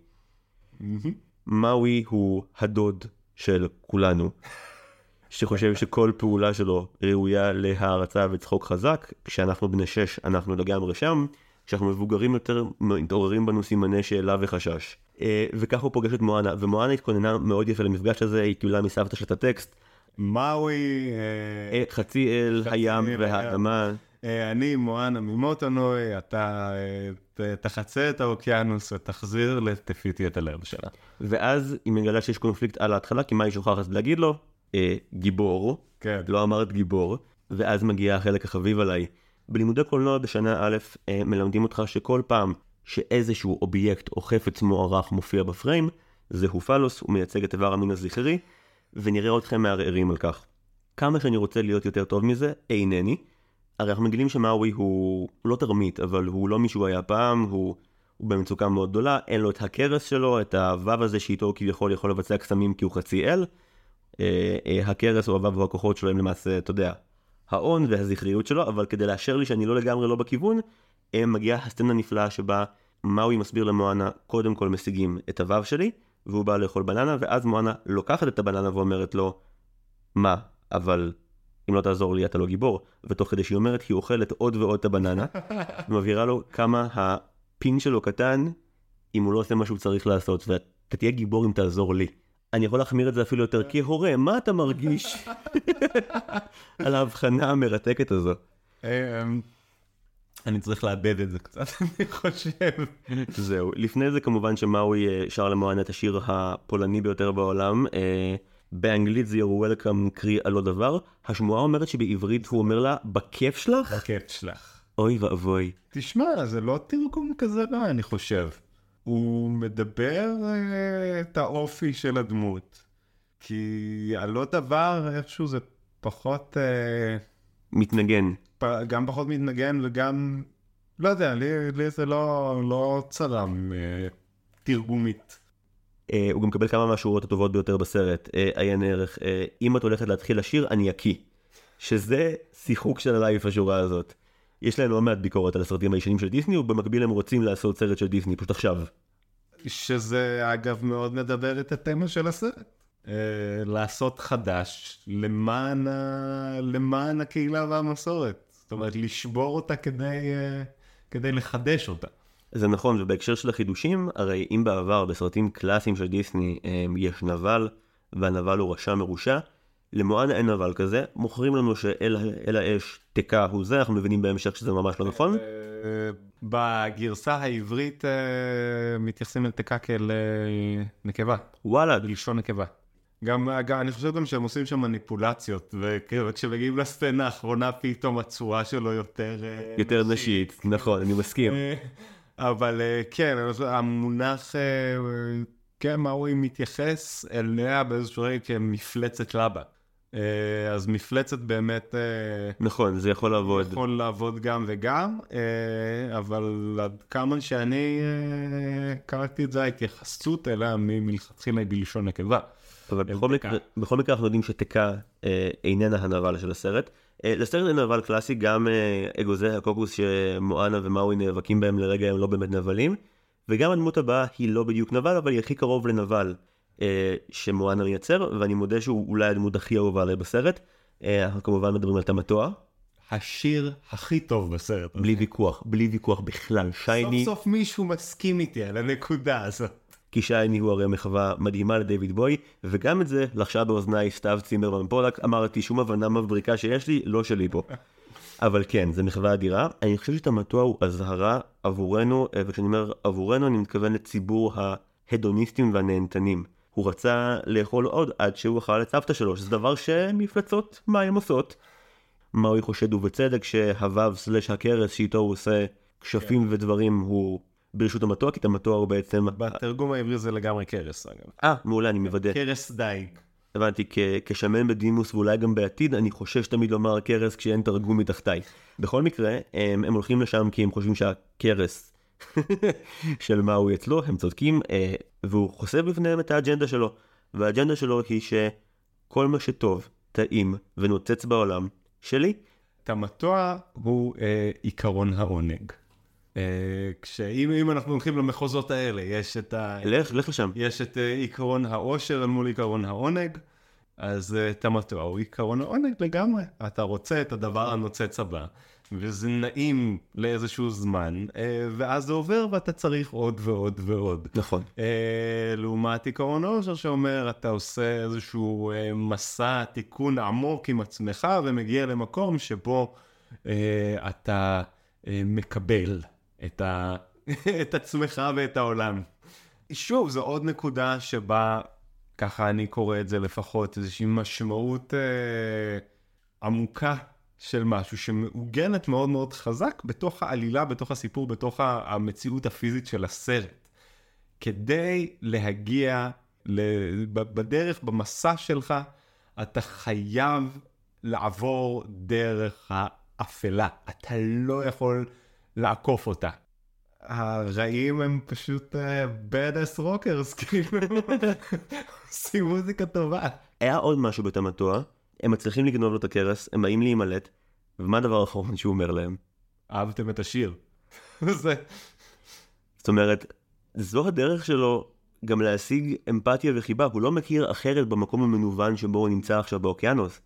Speaker 2: מאוי הוא הדוד של כולנו, שחושב שכל פעולה שלו ראויה להערצה וצחוק חזק, כשאנחנו בני שש אנחנו לגמרי שם, כשאנחנו מבוגרים יותר מתעוררים בנו סימני שאלה וחשש. אה, וכך הוא פוגש את מואנה, ומואנה התכוננה מאוד יפה למפגש הזה, היא קיבלה מסבתא של את הטקסט,
Speaker 1: מאוי, אה,
Speaker 2: אה, חצי אל הים והאדמה,
Speaker 1: אני מואנה ממוטונוי, אתה תחצה את האוקיינוס ותחזיר לתפיתי את הלב שלה.
Speaker 2: ואז היא מגלה שיש קונפליקט על ההתחלה, כי מה היא שוכחת להגיד לו? אה, גיבור,
Speaker 1: כן.
Speaker 2: לא אמרת גיבור, ואז מגיע החלק החביב עליי. בלימודי קולנוע בשנה א' אה, מלמדים אותך שכל פעם שאיזשהו אובייקט או חפץ מוערך מופיע בפריים, זהו פלוס, הוא מייצג את איבר המין הזכרי, ונראה אתכם מערערים על כך. כמה שאני רוצה להיות יותר טוב מזה, אינני. הרי אנחנו מגלים שמאווי הוא הוא לא תרמית, אבל הוא לא מי שהוא היה פעם, הוא, הוא במצוקה מאוד גדולה, אין לו את הכרס שלו, את הוו הזה שאיתו הוא כביכול יכול לבצע קסמים כי הוא חצי אל. אה, אה, הכרס או הוו והכוחות שלו הם למעשה, אתה יודע, ההון והזכריות שלו, אבל כדי לאשר לי שאני לא לגמרי לא בכיוון, אה, מגיעה הסצנה הנפלאה שבה מאוי מסביר למואנה, קודם כל משיגים את הוו שלי, והוא בא לאכול בננה, ואז מואנה לוקחת את הבננה ואומרת לו, מה, אבל אם לא תעזור לי אתה לא גיבור, ותוך כדי שהיא אומרת היא אוכלת עוד ועוד את הבננה, (laughs) ומבהירה לו כמה הפין שלו קטן, אם הוא לא עושה מה שהוא צריך לעשות, ואתה תהיה גיבור אם תעזור לי. אני יכול להחמיר את זה אפילו יותר כהורה, מה אתה מרגיש (laughs) על ההבחנה המרתקת הזו?
Speaker 1: אמ, אני צריך לאבד את זה קצת, (laughs) אני חושב.
Speaker 2: זהו, לפני זה כמובן שמאוי אה, שר למואנה את השיר הפולני ביותר בעולם. אה, באנגלית זה You're Welcome קרי על לא דבר. השמועה אומרת שבעברית הוא אומר לה, בכיף שלך?
Speaker 1: בכיף שלך.
Speaker 2: אוי ואבוי.
Speaker 1: תשמע, זה לא תרגום כזה רע, אני חושב. הוא מדבר אה, את האופי של הדמות. כי הלא דבר, איכשהו זה פחות... אה,
Speaker 2: מתנגן.
Speaker 1: גם פחות מתנגן וגם... לא יודע, לי, לי זה לא, לא צלח אה, תרגומית.
Speaker 2: אה, הוא גם מקבל כמה מהשורות הטובות ביותר בסרט, אה, עיין ערך, אה, אם את הולכת להתחיל לשיר, אני אקיא. שזה שיחוק של הלייב השורה הזאת. יש להם לא מעט ביקורת על הסרטים הישנים של דיסני, ובמקביל הם רוצים לעשות סרט של דיסני, פשוט עכשיו.
Speaker 1: שזה אגב מאוד מדבר את התמה של הסרט. אה, לעשות חדש למען, ה... למען הקהילה והמסורת. זאת אומרת, לשבור אותה כדי, אה, כדי לחדש אותה.
Speaker 2: זה נכון, ובהקשר של החידושים, הרי אם בעבר בסרטים קלאסיים של דיסני אה, יש נבל, והנבל הוא רשע מרושע, למואנה אין נבל כזה, מוכרים לנו שאל אל האש תקע הוא זה, אנחנו מבינים בהמשך שזה ממש לא נכון.
Speaker 1: אה, בגרסה העברית אה, מתייחסים אל תקה כאל אה, נקבה,
Speaker 2: וואלה,
Speaker 1: בלשון נקבה. גם, גם, אני חושב גם שהם עושים שם מניפולציות, וכשמגיעים לסצנה האחרונה פתאום הצורה שלו יותר...
Speaker 2: יותר נשית, נכון, אני מסכים.
Speaker 1: אבל כן, המונח, כן, מה הוא מתייחס אליה באיזשהו רגע כמפלצת לבה. אה, אז מפלצת באמת אה,
Speaker 2: נכון, זה יכול לעבוד.
Speaker 1: יכול לעבוד גם וגם, אה, אבל עד כמה שאני קראתי את זה, ההתייחסות אליה מלכתחילה היא בלשון נקבה.
Speaker 2: אבל בכל. מקרה, בכל מקרה אנחנו יודעים שתקה איננה הנבל של הסרט. לסרט אין נבל קלאסי, גם אגוזי הקוקוס שמואנה ומאוי נאבקים בהם לרגע הם לא באמת נבלים, וגם הדמות הבאה היא לא בדיוק נבל, אבל היא הכי קרוב לנבל שמואנה מייצר, ואני מודה שהוא אולי הדמות הכי אהובה עליי בסרט. אה, אנחנו כמובן מדברים על תמתוע,
Speaker 1: השיר הכי טוב בסרט.
Speaker 2: בלי ויכוח, בלי ויכוח בכלל. שייני,
Speaker 1: סוף סוף מישהו מסכים איתי על הנקודה הזאת.
Speaker 2: כי שייני הוא הרי מחווה מדהימה לדיוויד בוי, וגם את זה לחשה באוזניי סתיו צימרמן פולק, אמרתי שום הבנה מבריקה שיש לי, לא שלי פה. (laughs) אבל כן, זה מחווה אדירה. אני חושב שתמתוע הוא אזהרה עבורנו, אה, וכשאני אומר עבורנו אני מתכוון לציבור ההדוניסטים והנהנתנים. הוא רצה לאכול עוד עד שהוא אכל את סבתא שלו, שזה דבר שמפלצות מים עושות. מאוי חושד ובצדק שהוו סלש הכרס שאיתו הוא עושה כשפים ודברים הוא ברשות תמטוע, כי תמטוע הוא בעצם...
Speaker 1: בתרגום העברי זה לגמרי קרס אגב.
Speaker 2: אה, מעולה, אני מוודא.
Speaker 1: קרס דייג.
Speaker 2: הבנתי, כ- כשמן בדימוס ואולי גם בעתיד, אני חושש תמיד לומר קרס כשאין תרגום מתחתיי. בכל מקרה, הם, הם הולכים לשם כי הם חושבים שהקרס (laughs) של מה הוא אצלו, הם צודקים, אה, והוא חושף בפניהם את האג'נדה שלו. והאג'נדה שלו היא שכל מה שטוב, טעים ונוצץ בעולם, שלי,
Speaker 1: תמתוע הוא אה, עיקרון העונג. אה, כשאם אם אנחנו הולכים למחוזות האלה, יש את, ה,
Speaker 2: לך, לך לשם.
Speaker 1: יש את אה, עיקרון העושר אל מול עיקרון העונג, אז אה, תמתוע הוא עיקרון העונג לגמרי. אתה רוצה את הדבר הנוצץ הבא, וזה נעים לאיזשהו זמן, אה, ואז זה עובר ואתה צריך עוד ועוד ועוד.
Speaker 2: נכון.
Speaker 1: אה, לעומת עיקרון העושר שאומר אתה עושה איזשהו אה, מסע תיקון עמוק עם עצמך ומגיע למקום שבו אתה מקבל את, ה... (laughs) את עצמך ואת העולם. שוב, זו עוד נקודה שבה, ככה אני קורא את זה לפחות, איזושהי משמעות אה, עמוקה של משהו שמעוגנת מאוד מאוד חזק בתוך העלילה, בתוך הסיפור, בתוך המציאות הפיזית של הסרט. כדי להגיע בדרך, במסע שלך, אתה חייב לעבור דרך האפלה. אתה לא יכול לעקוף אותה. הרעים הם פשוט bad ass rockers, (laughs) כאילו, עושים מוזיקה טובה.
Speaker 2: היה עוד משהו בתמתוע, הם מצליחים לגנוב לו את הכרס, הם באים להימלט, ומה הדבר האחרון שהוא אומר להם?
Speaker 1: אהבתם את השיר. (laughs) זה...
Speaker 2: זאת אומרת, זו הדרך שלו גם להשיג אמפתיה וחיבה, הוא לא מכיר אחרת במקום המנוון שבו הוא נמצא עכשיו באוקיינוס.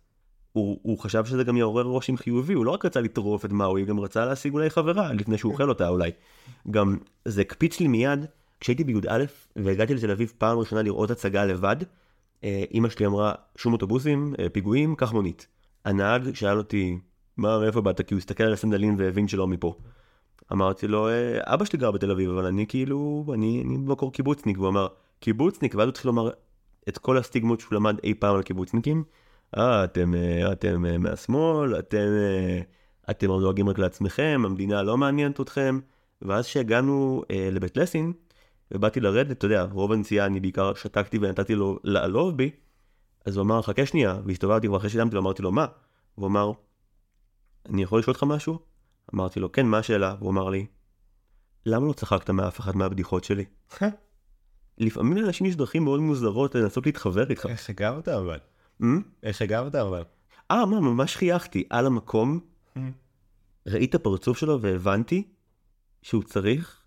Speaker 2: הוא, הוא חשב שזה גם יעורר רושם חיובי, הוא לא רק רצה לטרוף את מאוי, גם רצה להשיג אולי חברה, לפני שהוא אוכל אותה אולי. גם זה הקפיץ לי מיד, כשהייתי בי"א והגעתי לתל אביב פעם ראשונה לראות הצגה לבד, אימא שלי אמרה, שום אוטובוסים, אה, פיגועים, קח מונית. הנהג שאל אותי, מה, מאיפה באת? כי הוא הסתכל על הסנדלים והבין שלא מפה. אמרתי לו, "אה, אבא שלי גר בתל אביב, אבל אני כאילו, אני, אני במקור קיבוצניק. והוא אמר, קיבוצניק? ואז הוא התחיל לומר את כל הסטיגמות שהוא למד אי פעם על קיבוצניקים. אה, אתם, אה, אתם אה, מהשמאל, אתם, אה, אתם דואגים רק לעצמכם, המדינה לא מעניינת אתכם. ואז כשהגענו אה, לבית לסין, ובאתי לרדת, אתה יודע, רוב הנסיעה אני בעיקר שתקתי ונתתי לו לעלוב בי, אז הוא אמר, חכה שנייה, והסתובבתי כבר אחרי שילמתי לו, אמרתי לו, מה? הוא אמר, אני יכול לשאול אותך משהו? אמרתי לו, כן, מה השאלה? הוא אמר לי, למה לא צחקת מאף אחת מהבדיחות שלי? לפעמים לאנשים יש דרכים מאוד מוזרות לנסות להתחבר איתך.
Speaker 1: איך הגבת אבל?
Speaker 2: אמ?
Speaker 1: איך הגבת אבל?
Speaker 2: אה, מה, ממש חייכתי. על המקום, ראיתי את הפרצוף שלו והבנתי שהוא צריך,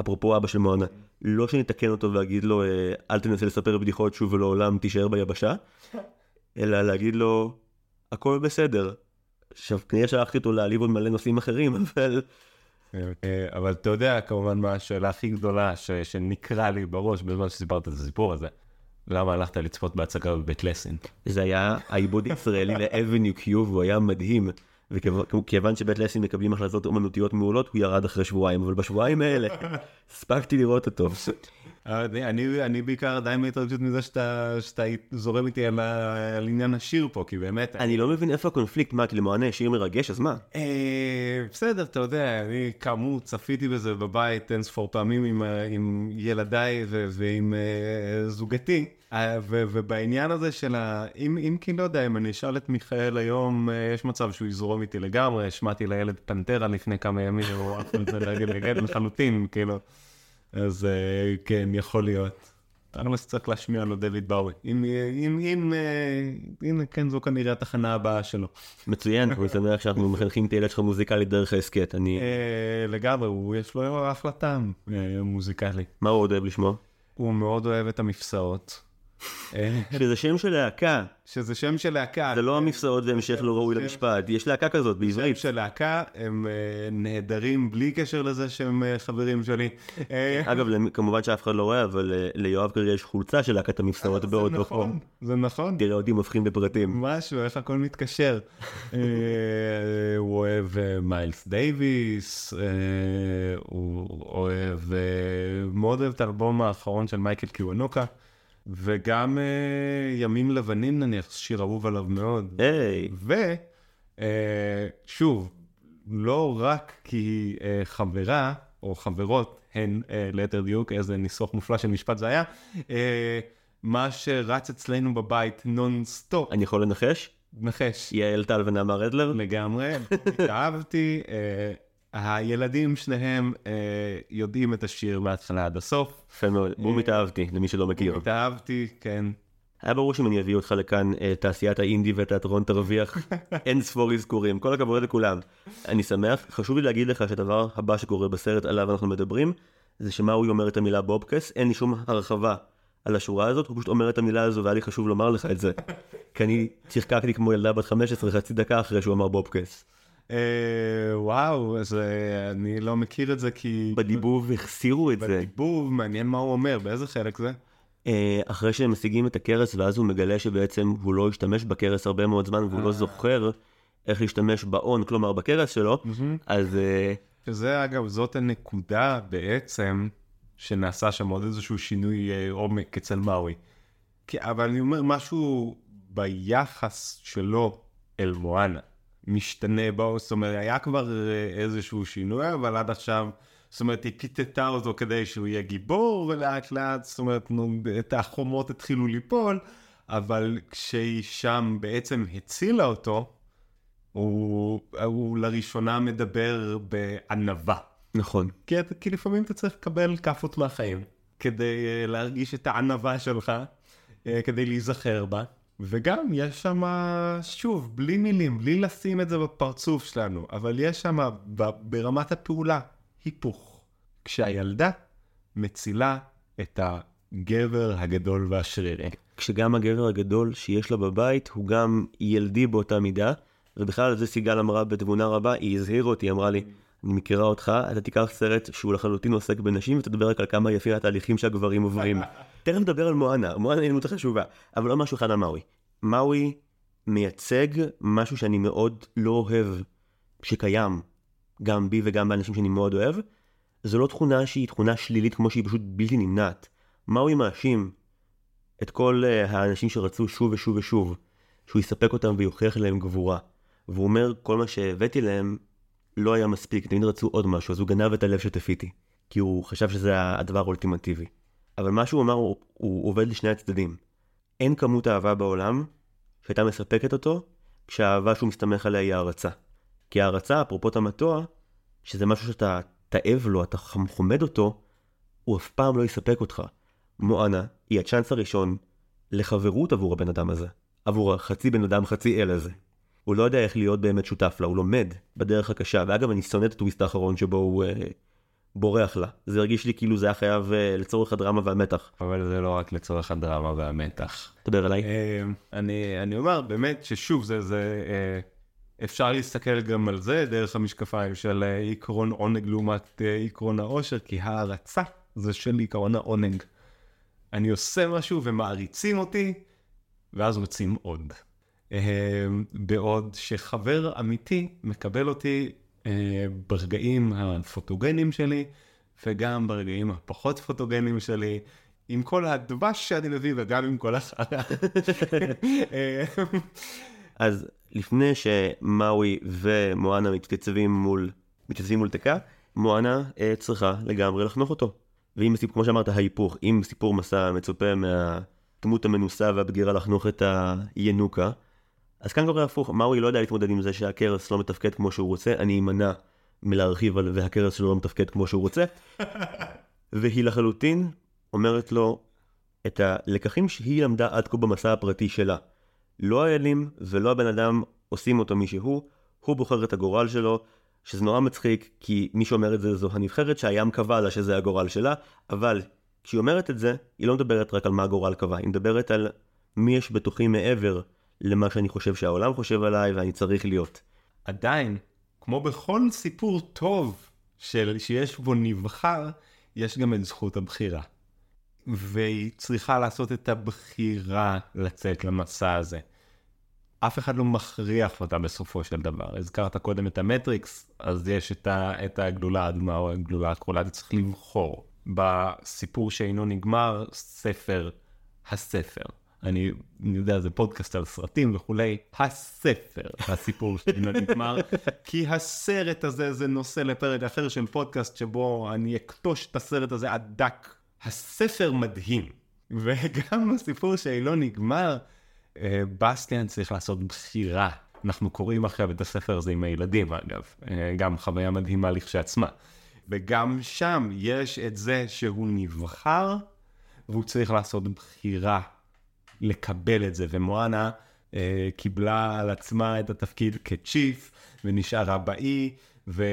Speaker 2: אפרופו אבא של מואנה, לא שנתקן אותו ואגיד לו, אה, אל תנסה לספר בדיחות שוב ולעולם תישאר ביבשה, (laughs) אלא להגיד לו, הכל בסדר. עכשיו, כנראה שלחתי אותו להעליב עוד מלא נושאים אחרים, (laughs) אבל...
Speaker 1: אה, אבל אתה יודע כמובן מה השאלה הכי גדולה ש- שנקרא לי בראש בזמן שסיפרת את הסיפור הזה. למה הלכת לצפות בהצגה בבית לסין?
Speaker 2: זה היה העיבוד ישראלי לאבניו קיו והוא היה מדהים. וכיוון שבית לסין מקבלים החלטות אומנותיות מעולות הוא ירד אחרי שבועיים אבל בשבועיים האלה (laughs) הספקתי לראות אותו.
Speaker 1: אני, אני, בעיקר עדיין בהתרגשות מזה שאתה, שאתה זורם איתי על, עניין השיר פה, כי באמת...
Speaker 2: אני לא מבין איפה הקונפליקט מה כי למענה שיר מרגש אז מה?
Speaker 1: אה, בסדר, אתה יודע, אני כאמור צפיתי בזה בבית אין ספור פעמים עם, ילדיי ועם אה, זוגתי, אה, ובעניין הזה של ה... אם, אם כי לא יודע, אם אני אשאל את מיכאל היום, אה, יש מצב שהוא יזרום איתי לגמרי, השמעתי לילד פנטרה לפני כמה ימים, הוא עף על זה לגד לחלוטין, כאילו. אז אה, כן, יכול להיות. תכל'ס צריך להשמיע לו דויד באוי. אם, אם, אם, אה, הנה, כן, זו כנראה התחנה הבאה שלו.
Speaker 2: מצוין אני שמח שאנחנו מחנכים את הילד שלך מוזיקלית דרך ההסכת אני
Speaker 1: אה, לגמרי, הוא יש לו אחלה טעם אה, מוזיקלי.
Speaker 2: מה הוא עוד אוהב לשמוע?
Speaker 1: הוא מאוד אוהב את המפסעות.
Speaker 2: שזה שם של להקה
Speaker 1: שזה שם של להקה.
Speaker 2: זה לא המפסעות והמשך לא ראוי למשפט יש להקה כזאת
Speaker 1: שם
Speaker 2: בעברית
Speaker 1: של להקה, הם אה, נהדרים בלי קשר לזה שהם אה, חברים שלי. אה,
Speaker 2: אגב כמובן שאף אחד לא רואה אבל ליואב כרגע יש חולצה של להקת המפסעות
Speaker 1: זה
Speaker 2: באותו
Speaker 1: נכון,
Speaker 2: חום
Speaker 1: זה נכון.
Speaker 2: תראה אותי מבחין בפרטים
Speaker 1: משהו, איך הכל מתקשר. הוא אוהב מיילס דייוויס, הוא אוהב, מאוד אוהב את האלבום האחרון של מייקל קיוונוקה, וגם אה, ימים לבנים נניח, שיר אהוב עליו מאוד.
Speaker 2: היי
Speaker 1: ושוב, לא רק כי אה, חברה, או חברות, הן אה, ליתר דיוק, איזה ניסוח מופלא של משפט זה היה, אה, מה שרץ אצלנו בבית non stop,
Speaker 2: אני יכול לנחש?
Speaker 1: נחש.
Speaker 2: יעל טל ונעמה רדלר?
Speaker 1: לגמרי, (laughs) התאהבתי, אה, הילדים שניהם אה, יודעים את השיר מההתחלה עד הסוף.
Speaker 2: יפה מאוד, בום התאהבתי למי שלא מכיר.
Speaker 1: התאהבתי, כן.
Speaker 2: היה ברור שאם אני אביא אותך לכאן, אה, תעשיית האינדי והתיאטרון תרוויח (laughs) אין ספור אזכורים, כל הכבוד לכולם. אני שמח, חשוב לי להגיד לך שהדבר הבא שקורה בסרט עליו אנחנו מדברים, זה שמאוי אומר את המילה בובקס, אין לי שום הרחבה על השורה הזאת, הוא פשוט אומר את המילה הזו והיה לי חשוב לומר לך את זה. (laughs) כי אני צחקקתי כמו ילדה בת 15 חצי דקה אחרי שהוא אמר בובקס.
Speaker 1: אה, וואו, אז אה, אני לא מכיר את זה כי...
Speaker 2: בדיבוב החסירו את זה.
Speaker 1: בדיבוב, מעניין מה הוא אומר, באיזה חלק זה?
Speaker 2: אה, אחרי שהם משיגים את הקרס ואז הוא מגלה שבעצם הוא לא השתמש בקרס הרבה מאוד זמן והוא לא זוכר איך להשתמש בהון, כלומר בכרס שלו, אז
Speaker 1: שזה אגב, זאת הנקודה בעצם שנעשה שם עוד איזשהו שינוי עומק אצל מאוי. כי, אבל אני אומר, משהו ביחס שלו אל מואנה משתנה בו, זאת אומרת, היה כבר אה, איזשהו שינוי, אבל עד עכשיו, זאת אומרת, היא פיתתה אותו כדי שהוא יהיה גיבור, ולאט לאט, זאת אומרת, נו, את החומות התחילו ליפול, אבל כשהיא שם בעצם הצילה אותו, הוא, הוא לראשונה מדבר בענווה.
Speaker 2: נכון.
Speaker 1: כי, כי לפעמים אתה צריך לקבל כאפות מהחיים, כדי uh, להרגיש את הענווה שלך, uh, כדי להיזכר בה. וגם יש שם, שוב, בלי מילים, בלי לשים את זה בפרצוף שלנו, אבל יש שם ברמת הפעולה היפוך. כשהילדה מצילה את הגבר הגדול והשרירי.
Speaker 2: כשגם הגבר הגדול שיש לה בבית הוא גם ילדי באותה מידה, ובכלל זה סיגל אמרה בתבונה רבה, היא הזהירה אותי, אמרה לי, אני מכירה אותך, אתה תיקח סרט שהוא לחלוטין עוסק בנשים ותדבר רק על כמה יפים התהליכים שהגברים עוברים. (laughs) תכף נדבר על מואנה, מואנה היא דמות חשובה, אבל לא משהו אחד על מאוי. מאוי מייצג משהו שאני מאוד לא אוהב שקיים, גם בי וגם באנשים שאני מאוד אוהב. זו לא תכונה שהיא תכונה שלילית כמו שהיא פשוט בלתי נמנעת. מאוי מאשים את כל uh, האנשים שרצו שוב ושוב ושוב, שהוא יספק אותם ויוכיח להם גבורה. והוא אומר, כל מה שהבאתי להם לא היה מספיק, תמיד רצו עוד משהו, אז הוא גנב את הלב שתפיתי. כי הוא חשב שזה הדבר האולטימטיבי. אבל מה שהוא אמר, הוא, הוא עובד לשני הצדדים. אין כמות אהבה בעולם שהייתה מספקת אותו, כשהאהבה שהוא מסתמך עליה היא הערצה. כי הערצה, אפרופו תמתוע, שזה משהו שאתה תאב לו, אתה חומד אותו, הוא אף פעם לא יספק אותך. מואנה היא הצ'אנס הראשון לחברות עבור הבן אדם הזה. עבור החצי בן אדם חצי אל הזה. הוא לא יודע איך להיות באמת שותף לה, הוא לומד בדרך הקשה. ואגב, אני שונא את הטוויסט האחרון שבו הוא אה, בורח לה. זה הרגיש לי כאילו זה היה חייב אה, לצורך הדרמה והמתח.
Speaker 1: אבל זה לא רק לצורך הדרמה והמתח.
Speaker 2: תדבר אליי.
Speaker 1: אה, אני, אני אומר באמת ששוב, זה, זה, אה, אפשר להסתכל גם על זה דרך המשקפיים של אה, עקרון עונג לעומת אה, עקרון העושר, כי הערצה זה של עקרון העונג. אני עושה משהו ומעריצים אותי, ואז רוצים עוד. אה, בעוד שחבר אמיתי מקבל אותי אה, ברגעים הפוטוגנים שלי, וגם ברגעים הפחות פוטוגנים שלי, עם כל הדבש שאני מביא וגם עם כל החרא. (laughs) אה,
Speaker 2: אז לפני שמאוי ומואנה מתייצבים מול, מתייצבים מול תקה, מואנה צריכה לגמרי לחנוך אותו. ואם, כמו שאמרת, ההיפוך, אם סיפור מסע מצופה מהדמות המנוסה והבגירה לחנוך את הינוקה, אז כאן קורה הפוך, מאוי לא יודע להתמודד עם זה שהכרס לא מתפקד כמו שהוא רוצה, אני אמנע מלהרחיב על והכרס שלו לא מתפקד כמו שהוא רוצה, (laughs) והיא לחלוטין אומרת לו את הלקחים שהיא למדה עד כה במסע הפרטי שלה. לא האלים ולא הבן אדם עושים אותו מי שהוא, הוא בוחר את הגורל שלו, שזה נורא מצחיק, כי מי שאומר את זה זו הנבחרת שהים קבע לה שזה הגורל שלה, אבל כשהיא אומרת את זה, היא לא מדברת רק על מה הגורל קבע, היא מדברת על מי יש בתוכי מעבר למה שאני חושב שהעולם חושב עליי ואני צריך להיות.
Speaker 1: עדיין, כמו בכל סיפור טוב של שיש בו נבחר, יש גם את זכות הבחירה. והיא צריכה לעשות את הבחירה לצאת למסע הזה. אף אחד לא מכריח אותה בסופו של דבר. הזכרת קודם את המטריקס, אז יש את, ה, את הגלולה האדומה או הגלולה הכחולה, אתה צריך לבחור. בסיפור שאינו נגמר, ספר הספר. אני, אני יודע, זה פודקאסט על סרטים וכולי, הספר, הסיפור שאינו נגמר, כי הסרט הזה זה נושא לפרק אחר של פודקאסט שבו אני אכתוש את הסרט הזה עד דק. הספר מדהים, (laughs) וגם הסיפור שאינו נגמר, אה, בסטיאן צריך לעשות בחירה. אנחנו קוראים עכשיו את הספר הזה עם הילדים אגב, אה, גם חוויה מדהימה לכשעצמה. וגם שם יש את זה שהוא נבחר, והוא צריך לעשות בחירה לקבל את זה, ומואנה אה, קיבלה על עצמה את התפקיד כצ'יף, ונשארה באי, ו...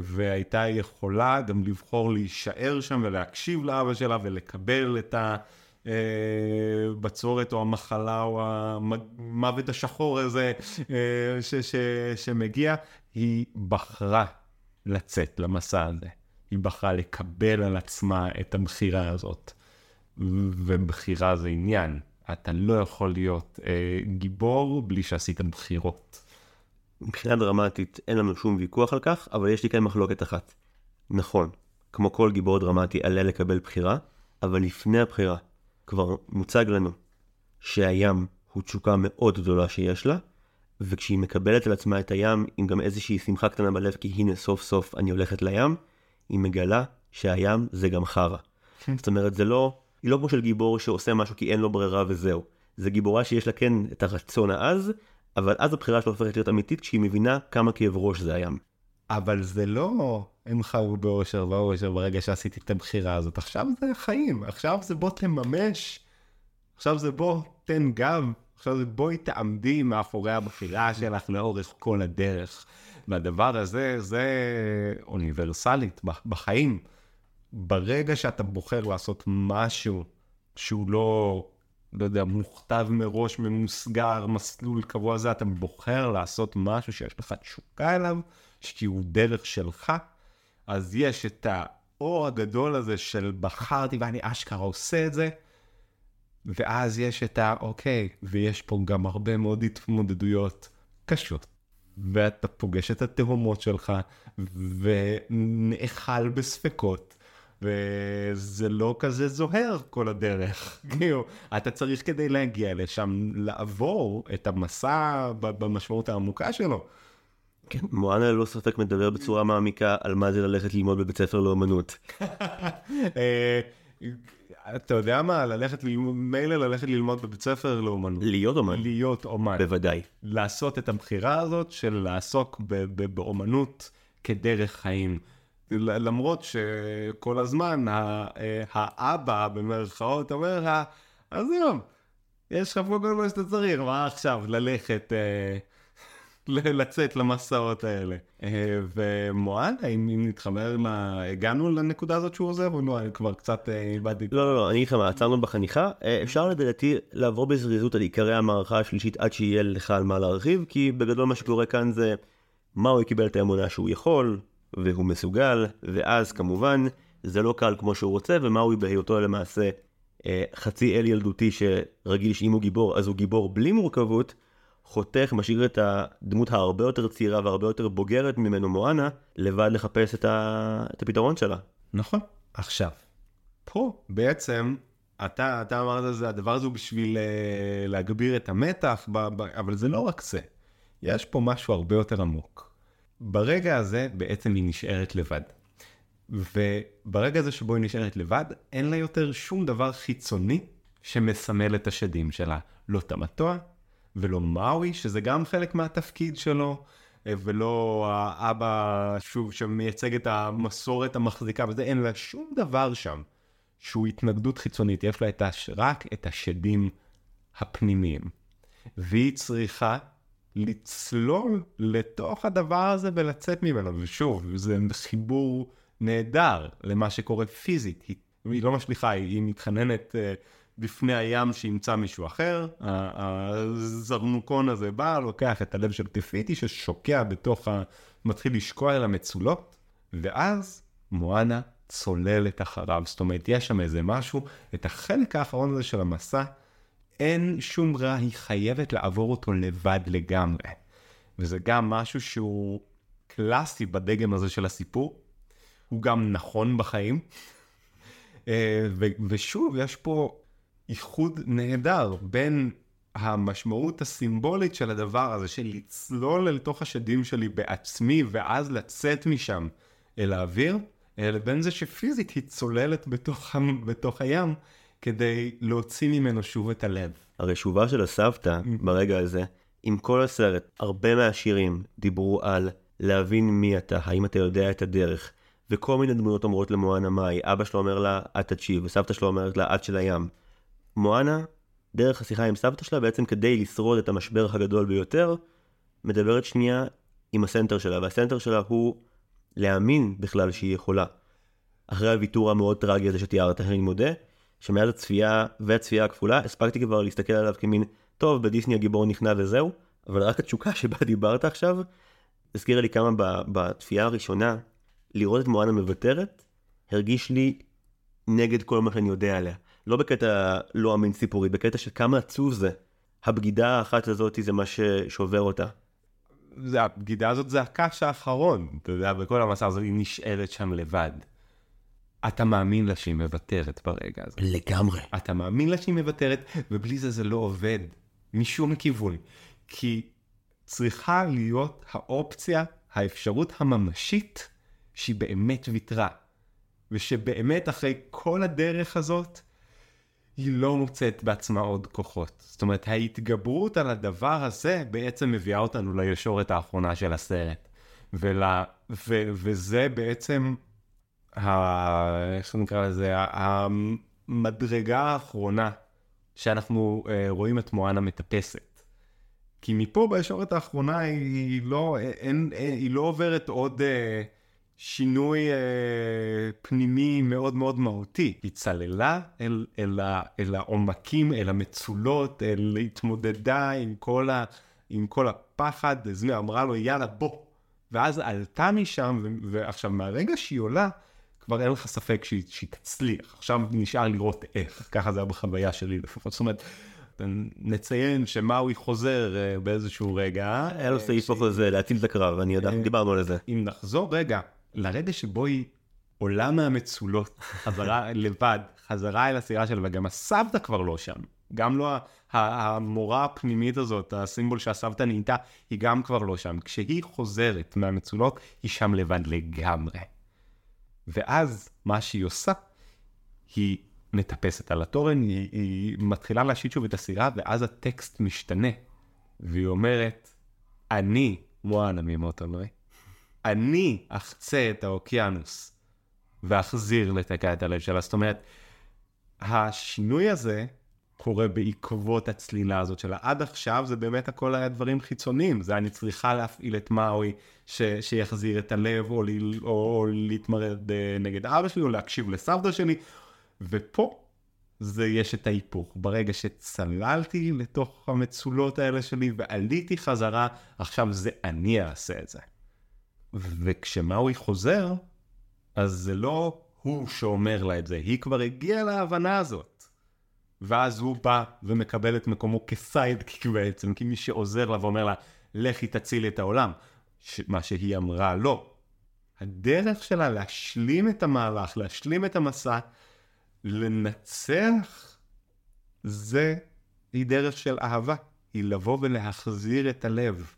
Speaker 1: והייתה יכולה גם לבחור להישאר שם ולהקשיב לאבא שלה ולקבל את הבצורת אה, או המחלה או המוות השחור הזה אה, ש... ש... שמגיע. היא בחרה לצאת למסע הזה. היא בחרה לקבל על עצמה את הבחירה הזאת. ובחירה זה עניין. אתה לא יכול להיות אה, גיבור בלי שעשית בחירות.
Speaker 2: מבחינה דרמטית אין לנו שום ויכוח על כך, אבל יש לי כאן מחלוקת אחת. נכון, כמו כל גיבור דרמטי עליה לקבל בחירה, אבל לפני הבחירה כבר מוצג לנו שהים הוא תשוקה מאוד גדולה שיש לה, וכשהיא מקבלת על עצמה את הים עם גם איזושהי שמחה קטנה בלב כי הנה סוף סוף אני הולכת לים, היא מגלה שהים זה גם חרא. זאת אומרת זה לא היא לא כמו של גיבור שעושה משהו כי אין לו ברירה וזהו. זה גיבורה שיש לה כן את הרצון העז, אבל אז הבחירה שלו הופכת להיות אמיתית כשהיא מבינה כמה כאב ראש זה הים.
Speaker 1: אבל זה לא הם חיו באושר ואושר ברגע שעשיתי את הבחירה הזאת. עכשיו זה החיים, עכשיו זה בוא תממש, עכשיו זה בוא תן גב, עכשיו זה בואי תעמדי מאחורי הבחירה שלך לאורך כל הדרך. והדבר הזה, זה אוניברסלית בחיים. ברגע שאתה בוחר לעשות משהו שהוא לא לא יודע, מוכתב מראש, ממוסגר, מסלול קבוע זה, אתה בוחר לעשות משהו שיש לך תשוקה אליו, שהוא דרך שלך, אז יש את האור הגדול הזה של בחרתי ואני אשכרה עושה את זה, ואז יש את ה... אוקיי, ויש פה גם הרבה מאוד התמודדויות קשות. ואתה פוגש את התהומות שלך, ונאכל בספקות, וזה לא כזה זוהר כל הדרך. (laughs) כאילו, אתה צריך כדי להגיע לשם, לעבור את המסע במשמעות העמוקה שלו.
Speaker 2: כן, מואנה ללא ספק מדבר בצורה מעמיקה על מה זה ללכת ללמוד בבית ספר לאומנות. (laughs)
Speaker 1: אה, אתה יודע מה, ללכת ללמוד, מילא ללכת ללמוד בבית ספר לאומנות.
Speaker 2: להיות אומן.
Speaker 1: להיות אומן.
Speaker 2: בוודאי.
Speaker 1: לעשות את הבחירה הזאת של לעסוק באומנות כדרך חיים. למרות שכל הזמן אה, האבא במרכאות אומר לך, אז היום, יש לך פה כל מה שאתה צריך, מה עכשיו ללכת אה, (laughs) לצאת למסעות האלה. אה, ומואנה, אם נתחבר, הגענו לנקודה הזאת שהוא עוזב, או לא, אני כבר קצת איבדתי.
Speaker 2: לא, לא, לא, אני אגיד לך מה, עצרנו בחניכה. אפשר לדעתי לעבור בזריזות על עיקרי המערכה השלישית עד שיהיה לך על מה להרחיב, כי בגדול מה שקורה כאן זה מה הוא קיבל את האמונה שהוא יכול, והוא מסוגל, ואז כמובן זה לא קל כמו שהוא רוצה, ומה הוא בהיותו למעשה חצי אל ילדותי שרגיל שאם הוא גיבור אז הוא גיבור בלי מורכבות. חותך, משאיר את הדמות הרבה יותר צעירה והרבה יותר בוגרת ממנו מואנה, לבד לחפש את, ה... את הפתרון שלה.
Speaker 1: נכון. עכשיו, פה בעצם, אתה, אתה אמרת זה, הדבר הזה הוא בשביל uh, להגביר את המתח, ב, ב, אבל זה לא רק זה. יש פה משהו הרבה יותר עמוק. ברגע הזה בעצם היא נשארת לבד. וברגע הזה שבו היא נשארת לבד, אין לה יותר שום דבר חיצוני שמסמל את השדים שלה. לא את המטוע, ולא מאוי, שזה גם חלק מהתפקיד שלו, ולא האבא, שוב, שמייצג את המסורת המחזיקה וזה, אין לה שום דבר שם שהוא התנגדות חיצונית, יש לה את הש... רק את השדים הפנימיים. והיא צריכה לצלול לתוך הדבר הזה ולצאת ממנו, ושוב, זה חיבור נהדר למה שקורה פיזית. היא, היא לא משליכה, היא, היא מתחננת... Uh, בפני הים שימצא מישהו אחר, הזרנוקון הזה בא, לוקח את הלב של טיפיטי ששוקע בתוך ה... מתחיל לשקוע אל המצולות, ואז מואנה צוללת אחריו. זאת אומרת, יש שם איזה משהו, את החלק האחרון הזה של המסע, אין שום רע, היא חייבת לעבור אותו לבד לגמרי. וזה גם משהו שהוא קלאסי בדגם הזה של הסיפור, הוא גם נכון בחיים. אה, ושוב, יש פה איחוד נהדר בין המשמעות הסימבולית של הדבר הזה, של לצלול אל תוך השדים שלי בעצמי ואז לצאת משם אל האוויר, לבין זה שפיזית היא צוללת בתוך, בתוך הים כדי להוציא ממנו שוב את הלב.
Speaker 2: הרי שובה של הסבתא mm. ברגע הזה, עם כל הסרט, הרבה מהשירים דיברו על להבין מי אתה, האם אתה יודע את הדרך, וכל מיני דמויות אומרות למואנה מאי, אבא שלו אומר לה, את תקשיב, וסבתא שלו אומרת לה, את של הים. מואנה, דרך השיחה עם סבתא שלה, בעצם כדי לשרוד את המשבר הגדול ביותר, מדברת שנייה עם הסנטר שלה, והסנטר שלה הוא להאמין בכלל שהיא יכולה. אחרי הוויתור המאוד טרגי הזה שתיארת, אני מודה, שמאז הצפייה והצפייה הכפולה, הספקתי כבר להסתכל עליו כמין, טוב, בדיסני הגיבור נכנע וזהו, אבל רק התשוקה (laughs) שבה דיברת עכשיו, הזכירה לי כמה בצפייה הראשונה, לראות את מואנה מוותרת, הרגיש לי נגד כל מה שאני יודע עליה. לא בקטע לא אמין סיפורי, בקטע של כמה עצוב זה. הבגידה האחת הזאת זה מה ששובר אותה.
Speaker 1: זה, הבגידה הזאת זה הקש האחרון, אתה יודע, בכל המסע הזה היא נשארת שם לבד. אתה מאמין לה שהיא מוותרת ברגע הזה.
Speaker 2: לגמרי.
Speaker 1: אתה מאמין לה שהיא מוותרת, ובלי זה זה לא עובד. משום כיוון. כי צריכה להיות האופציה, האפשרות הממשית, שהיא באמת ויתרה. ושבאמת אחרי כל הדרך הזאת, היא לא מוצאת בעצמה עוד כוחות. זאת אומרת, ההתגברות על הדבר הזה בעצם מביאה אותנו לישורת האחרונה של הסרט. ול, ו, וזה בעצם, ה, איך נקרא לזה, המדרגה האחרונה שאנחנו uh, רואים את מואנה מטפסת. כי מפה בישורת האחרונה היא לא, אין, אין, היא לא עוברת עוד uh, שינוי אה, פנימי מאוד מאוד מהותי. היא צללה אל, אל, אל העומקים, אל המצולות, אל התמודדה עם כל, ה, עם כל הפחד, זמי אמרה לו יאללה בוא. ואז עלתה משם, ועכשיו מהרגע שהיא עולה, כבר אין לך ספק שהיא, שהיא תצליח. עכשיו נשאר לראות איך, ככה זה היה בחוויה שלי לפחות. זאת אומרת, נציין שמאוי חוזר אה, באיזשהו רגע.
Speaker 2: היה לו סעיף בחוזה להציל את הקרב, אני יודע, דיברנו על זה.
Speaker 1: אם נחזור רגע לרגע שבו היא עולה מהמצולות, (laughs) חזרה לבד, חזרה אל הסירה שלה, וגם הסבתא כבר לא שם. גם לא המורה הפנימית הזאת, הסימבול שהסבתא נהייתה, היא גם כבר לא שם. כשהיא חוזרת מהמצולות, היא שם לבד לגמרי. ואז מה שהיא עושה, היא מטפסת על התורן, היא, היא מתחילה להשיט שוב את הסירה, ואז הטקסט משתנה. והיא אומרת, אני, מואנה ממוטונוי, אני אחצה את האוקיינוס ואחזיר לתקע את הלב שלה. זאת אומרת, השינוי הזה קורה בעקבות הצלילה הזאת שלה. עד עכשיו זה באמת הכל היה דברים חיצוניים. זה אני צריכה להפעיל את מאוי ש, שיחזיר את הלב, או, ל, או, או להתמרד אה, נגד אבא שלי, או להקשיב לסבתא שלי. ופה זה יש את ההיפוך. ברגע שצללתי לתוך המצולות האלה שלי ועליתי חזרה, עכשיו זה אני אעשה את זה. וכשמאוי חוזר, אז זה לא הוא שאומר לה את זה, היא כבר הגיעה להבנה הזאת. ואז הוא בא ומקבל את מקומו כסיידקיק בעצם, כמי שעוזר לה ואומר לה, לכי תצילי את העולם. ש- מה שהיא אמרה לא. הדרך שלה להשלים את המהלך, להשלים את המסע, לנצח, זה, היא דרך של אהבה. היא לבוא ולהחזיר את הלב.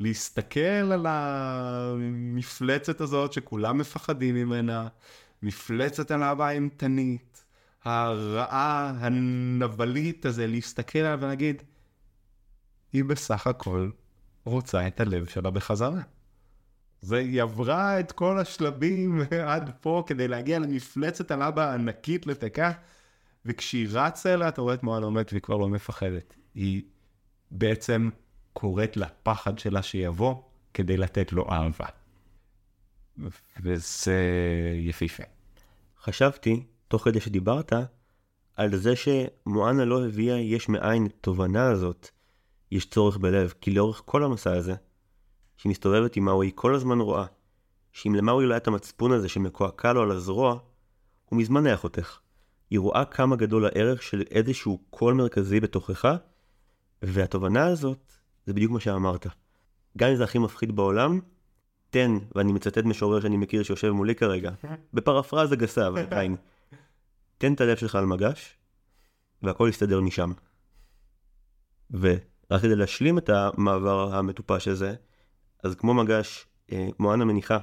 Speaker 1: להסתכל על המפלצת הזאת שכולם מפחדים ממנה, מפלצת על אהבה אימתנית, הרעה, הנבלית הזה, להסתכל עליה ולהגיד, היא בסך הכל רוצה את הלב שלה בחזרה. זה, היא עברה את כל השלבים עד פה כדי להגיע למפלצת על אבא הענקית לתקה, וכשהיא רצה אליה, אתה רואה את מואנה עומדת והיא כבר לא מפחדת. היא בעצם קוראת לפחד שלה שיבוא כדי לתת לו אהבה. וזה יפהפה.
Speaker 2: חשבתי, תוך כדי שדיברת, על זה שמואנה לא הביאה יש מאין את התובנה הזאת, יש צורך בלב, כי לאורך כל המסע הזה, שהיא מסתובבת עם מאוי, היא כל הזמן רואה, שאם למאוי לא היה את המצפון הזה שמקועקע לו על הזרוע, הוא מזמן היה חותך. היא רואה כמה גדול הערך של איזשהו קול מרכזי בתוכך, והתובנה הזאת, זה בדיוק מה שאמרת. גם אם זה הכי מפחיד בעולם, תן, ואני מצטט משורר שאני מכיר שיושב מולי כרגע, (laughs) בפרפרזה גסה, אבל עדיין, תן את הלב שלך על מגש, והכל יסתדר משם. ורק כדי להשלים את המעבר המטופש הזה, אז כמו מגש, אה, מואנה מניחה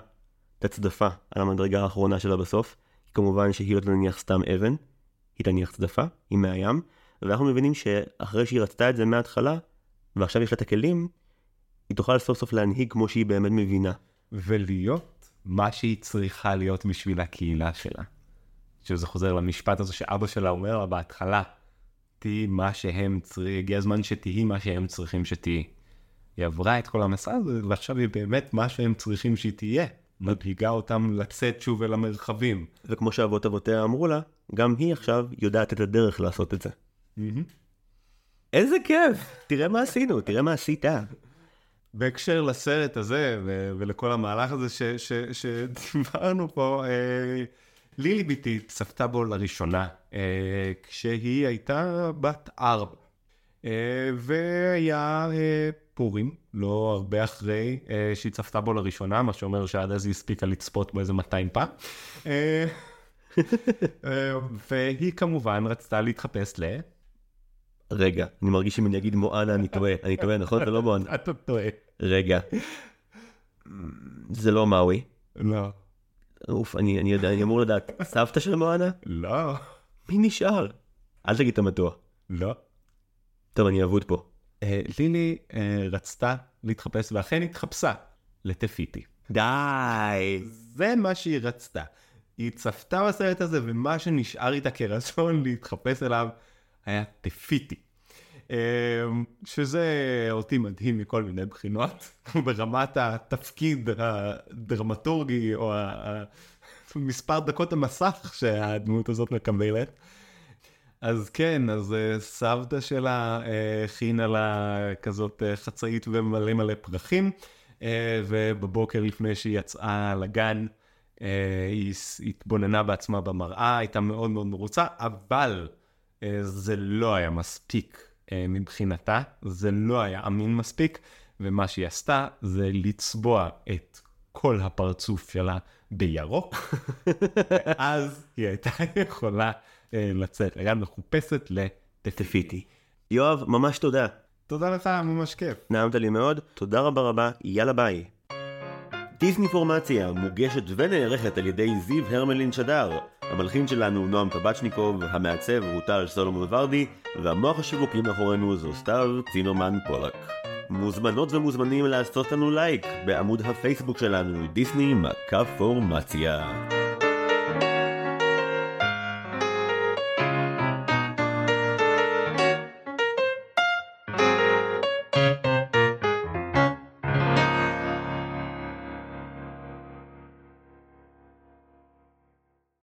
Speaker 2: את הצדפה על המדרגה האחרונה שלה בסוף, כמובן שהיא לא תניח סתם אבן, היא תניח צדפה, היא מהים, ואנחנו מבינים שאחרי שהיא רצתה את זה מההתחלה, ועכשיו יש לה את הכלים, היא תוכל סוף סוף להנהיג כמו שהיא באמת מבינה.
Speaker 1: ולהיות מה שהיא צריכה להיות בשביל הקהילה שלה. שזה חוזר למשפט הזה שאבא שלה אומר לה בהתחלה, תהיי מה שהם צריכים, הגיע הזמן שתהיי מה שהם צריכים שתהיי. היא עברה את כל המסע הזה, ועכשיו היא באמת מה שהם צריכים שהיא תהיה. מדאיגה אותם לצאת שוב אל המרחבים.
Speaker 2: וכמו שאבות אבותיה אמרו לה, גם היא עכשיו יודעת את הדרך לעשות את זה. איזה כיף! תראה מה עשינו, תראה מה עשית.
Speaker 1: בהקשר לסרט הזה ולכל המהלך הזה שדיברנו פה, אה, לילי ביתי צפתה בו לראשונה אה, כשהיא הייתה בת ארבע. אה, והיה אה, פורים, לא הרבה אחרי אה, שהיא צפתה בו לראשונה, מה שאומר שעד אז היא הספיקה לצפות בו איזה 200 פעם. אה, אה, והיא כמובן רצתה להתחפש ל...
Speaker 2: רגע, אני מרגיש שאם אני אגיד מואנה אני טועה, אני טועה, נכון? זה לא (laughs) מואנה.
Speaker 1: אתה טועה.
Speaker 2: רגע. זה לא מאוי.
Speaker 1: לא.
Speaker 2: אוף, אני, אני יודע, אני אמור לדעת. סבתא של מואנה?
Speaker 1: לא.
Speaker 2: מי נשאר? אל תגיד את המטוע.
Speaker 1: לא.
Speaker 2: טוב, אני אבוד פה.
Speaker 1: אה, לילי אה, רצתה להתחפש, ואכן התחפשה לטפיטי.
Speaker 2: די.
Speaker 1: זה מה שהיא רצתה. היא צפתה בסרט הזה, ומה שנשאר איתה כרצון להתחפש אליו היה טפיטי. שזה אותי מדהים מכל מיני בחינות, (laughs) ברמת התפקיד הדרמטורגי או מספר דקות המסך שהדמות הזאת מקבלת. אז כן, אז סבתא שלה הכינה לה כזאת חצאית ומלא מלא פרחים, ובבוקר לפני שהיא יצאה לגן, היא התבוננה בעצמה במראה, הייתה מאוד מאוד מרוצה, אבל זה לא היה מספיק מבחינתה, זה לא היה אמין מספיק, ומה שהיא עשתה זה לצבוע את כל הפרצוף שלה בירוק, (laughs) אז היא הייתה יכולה לצאת לגן מחופשת לטפיטי.
Speaker 2: יואב, ממש תודה.
Speaker 1: תודה לך, ממש כיף.
Speaker 2: נעמת לי מאוד, תודה רבה רבה, יאללה ביי. דיסני פורמציה מוגשת ונערכת על ידי זיו הרמלין שדר. המלחין שלנו נועם טבצ'ניקוב, המעצב הוא טל סולומון ורדי, והמוח השיווקי מאחורינו זו סתיו צינומן פולק. מוזמנות ומוזמנים לעשות לנו לייק בעמוד הפייסבוק שלנו, דיסני מכה פורמציה.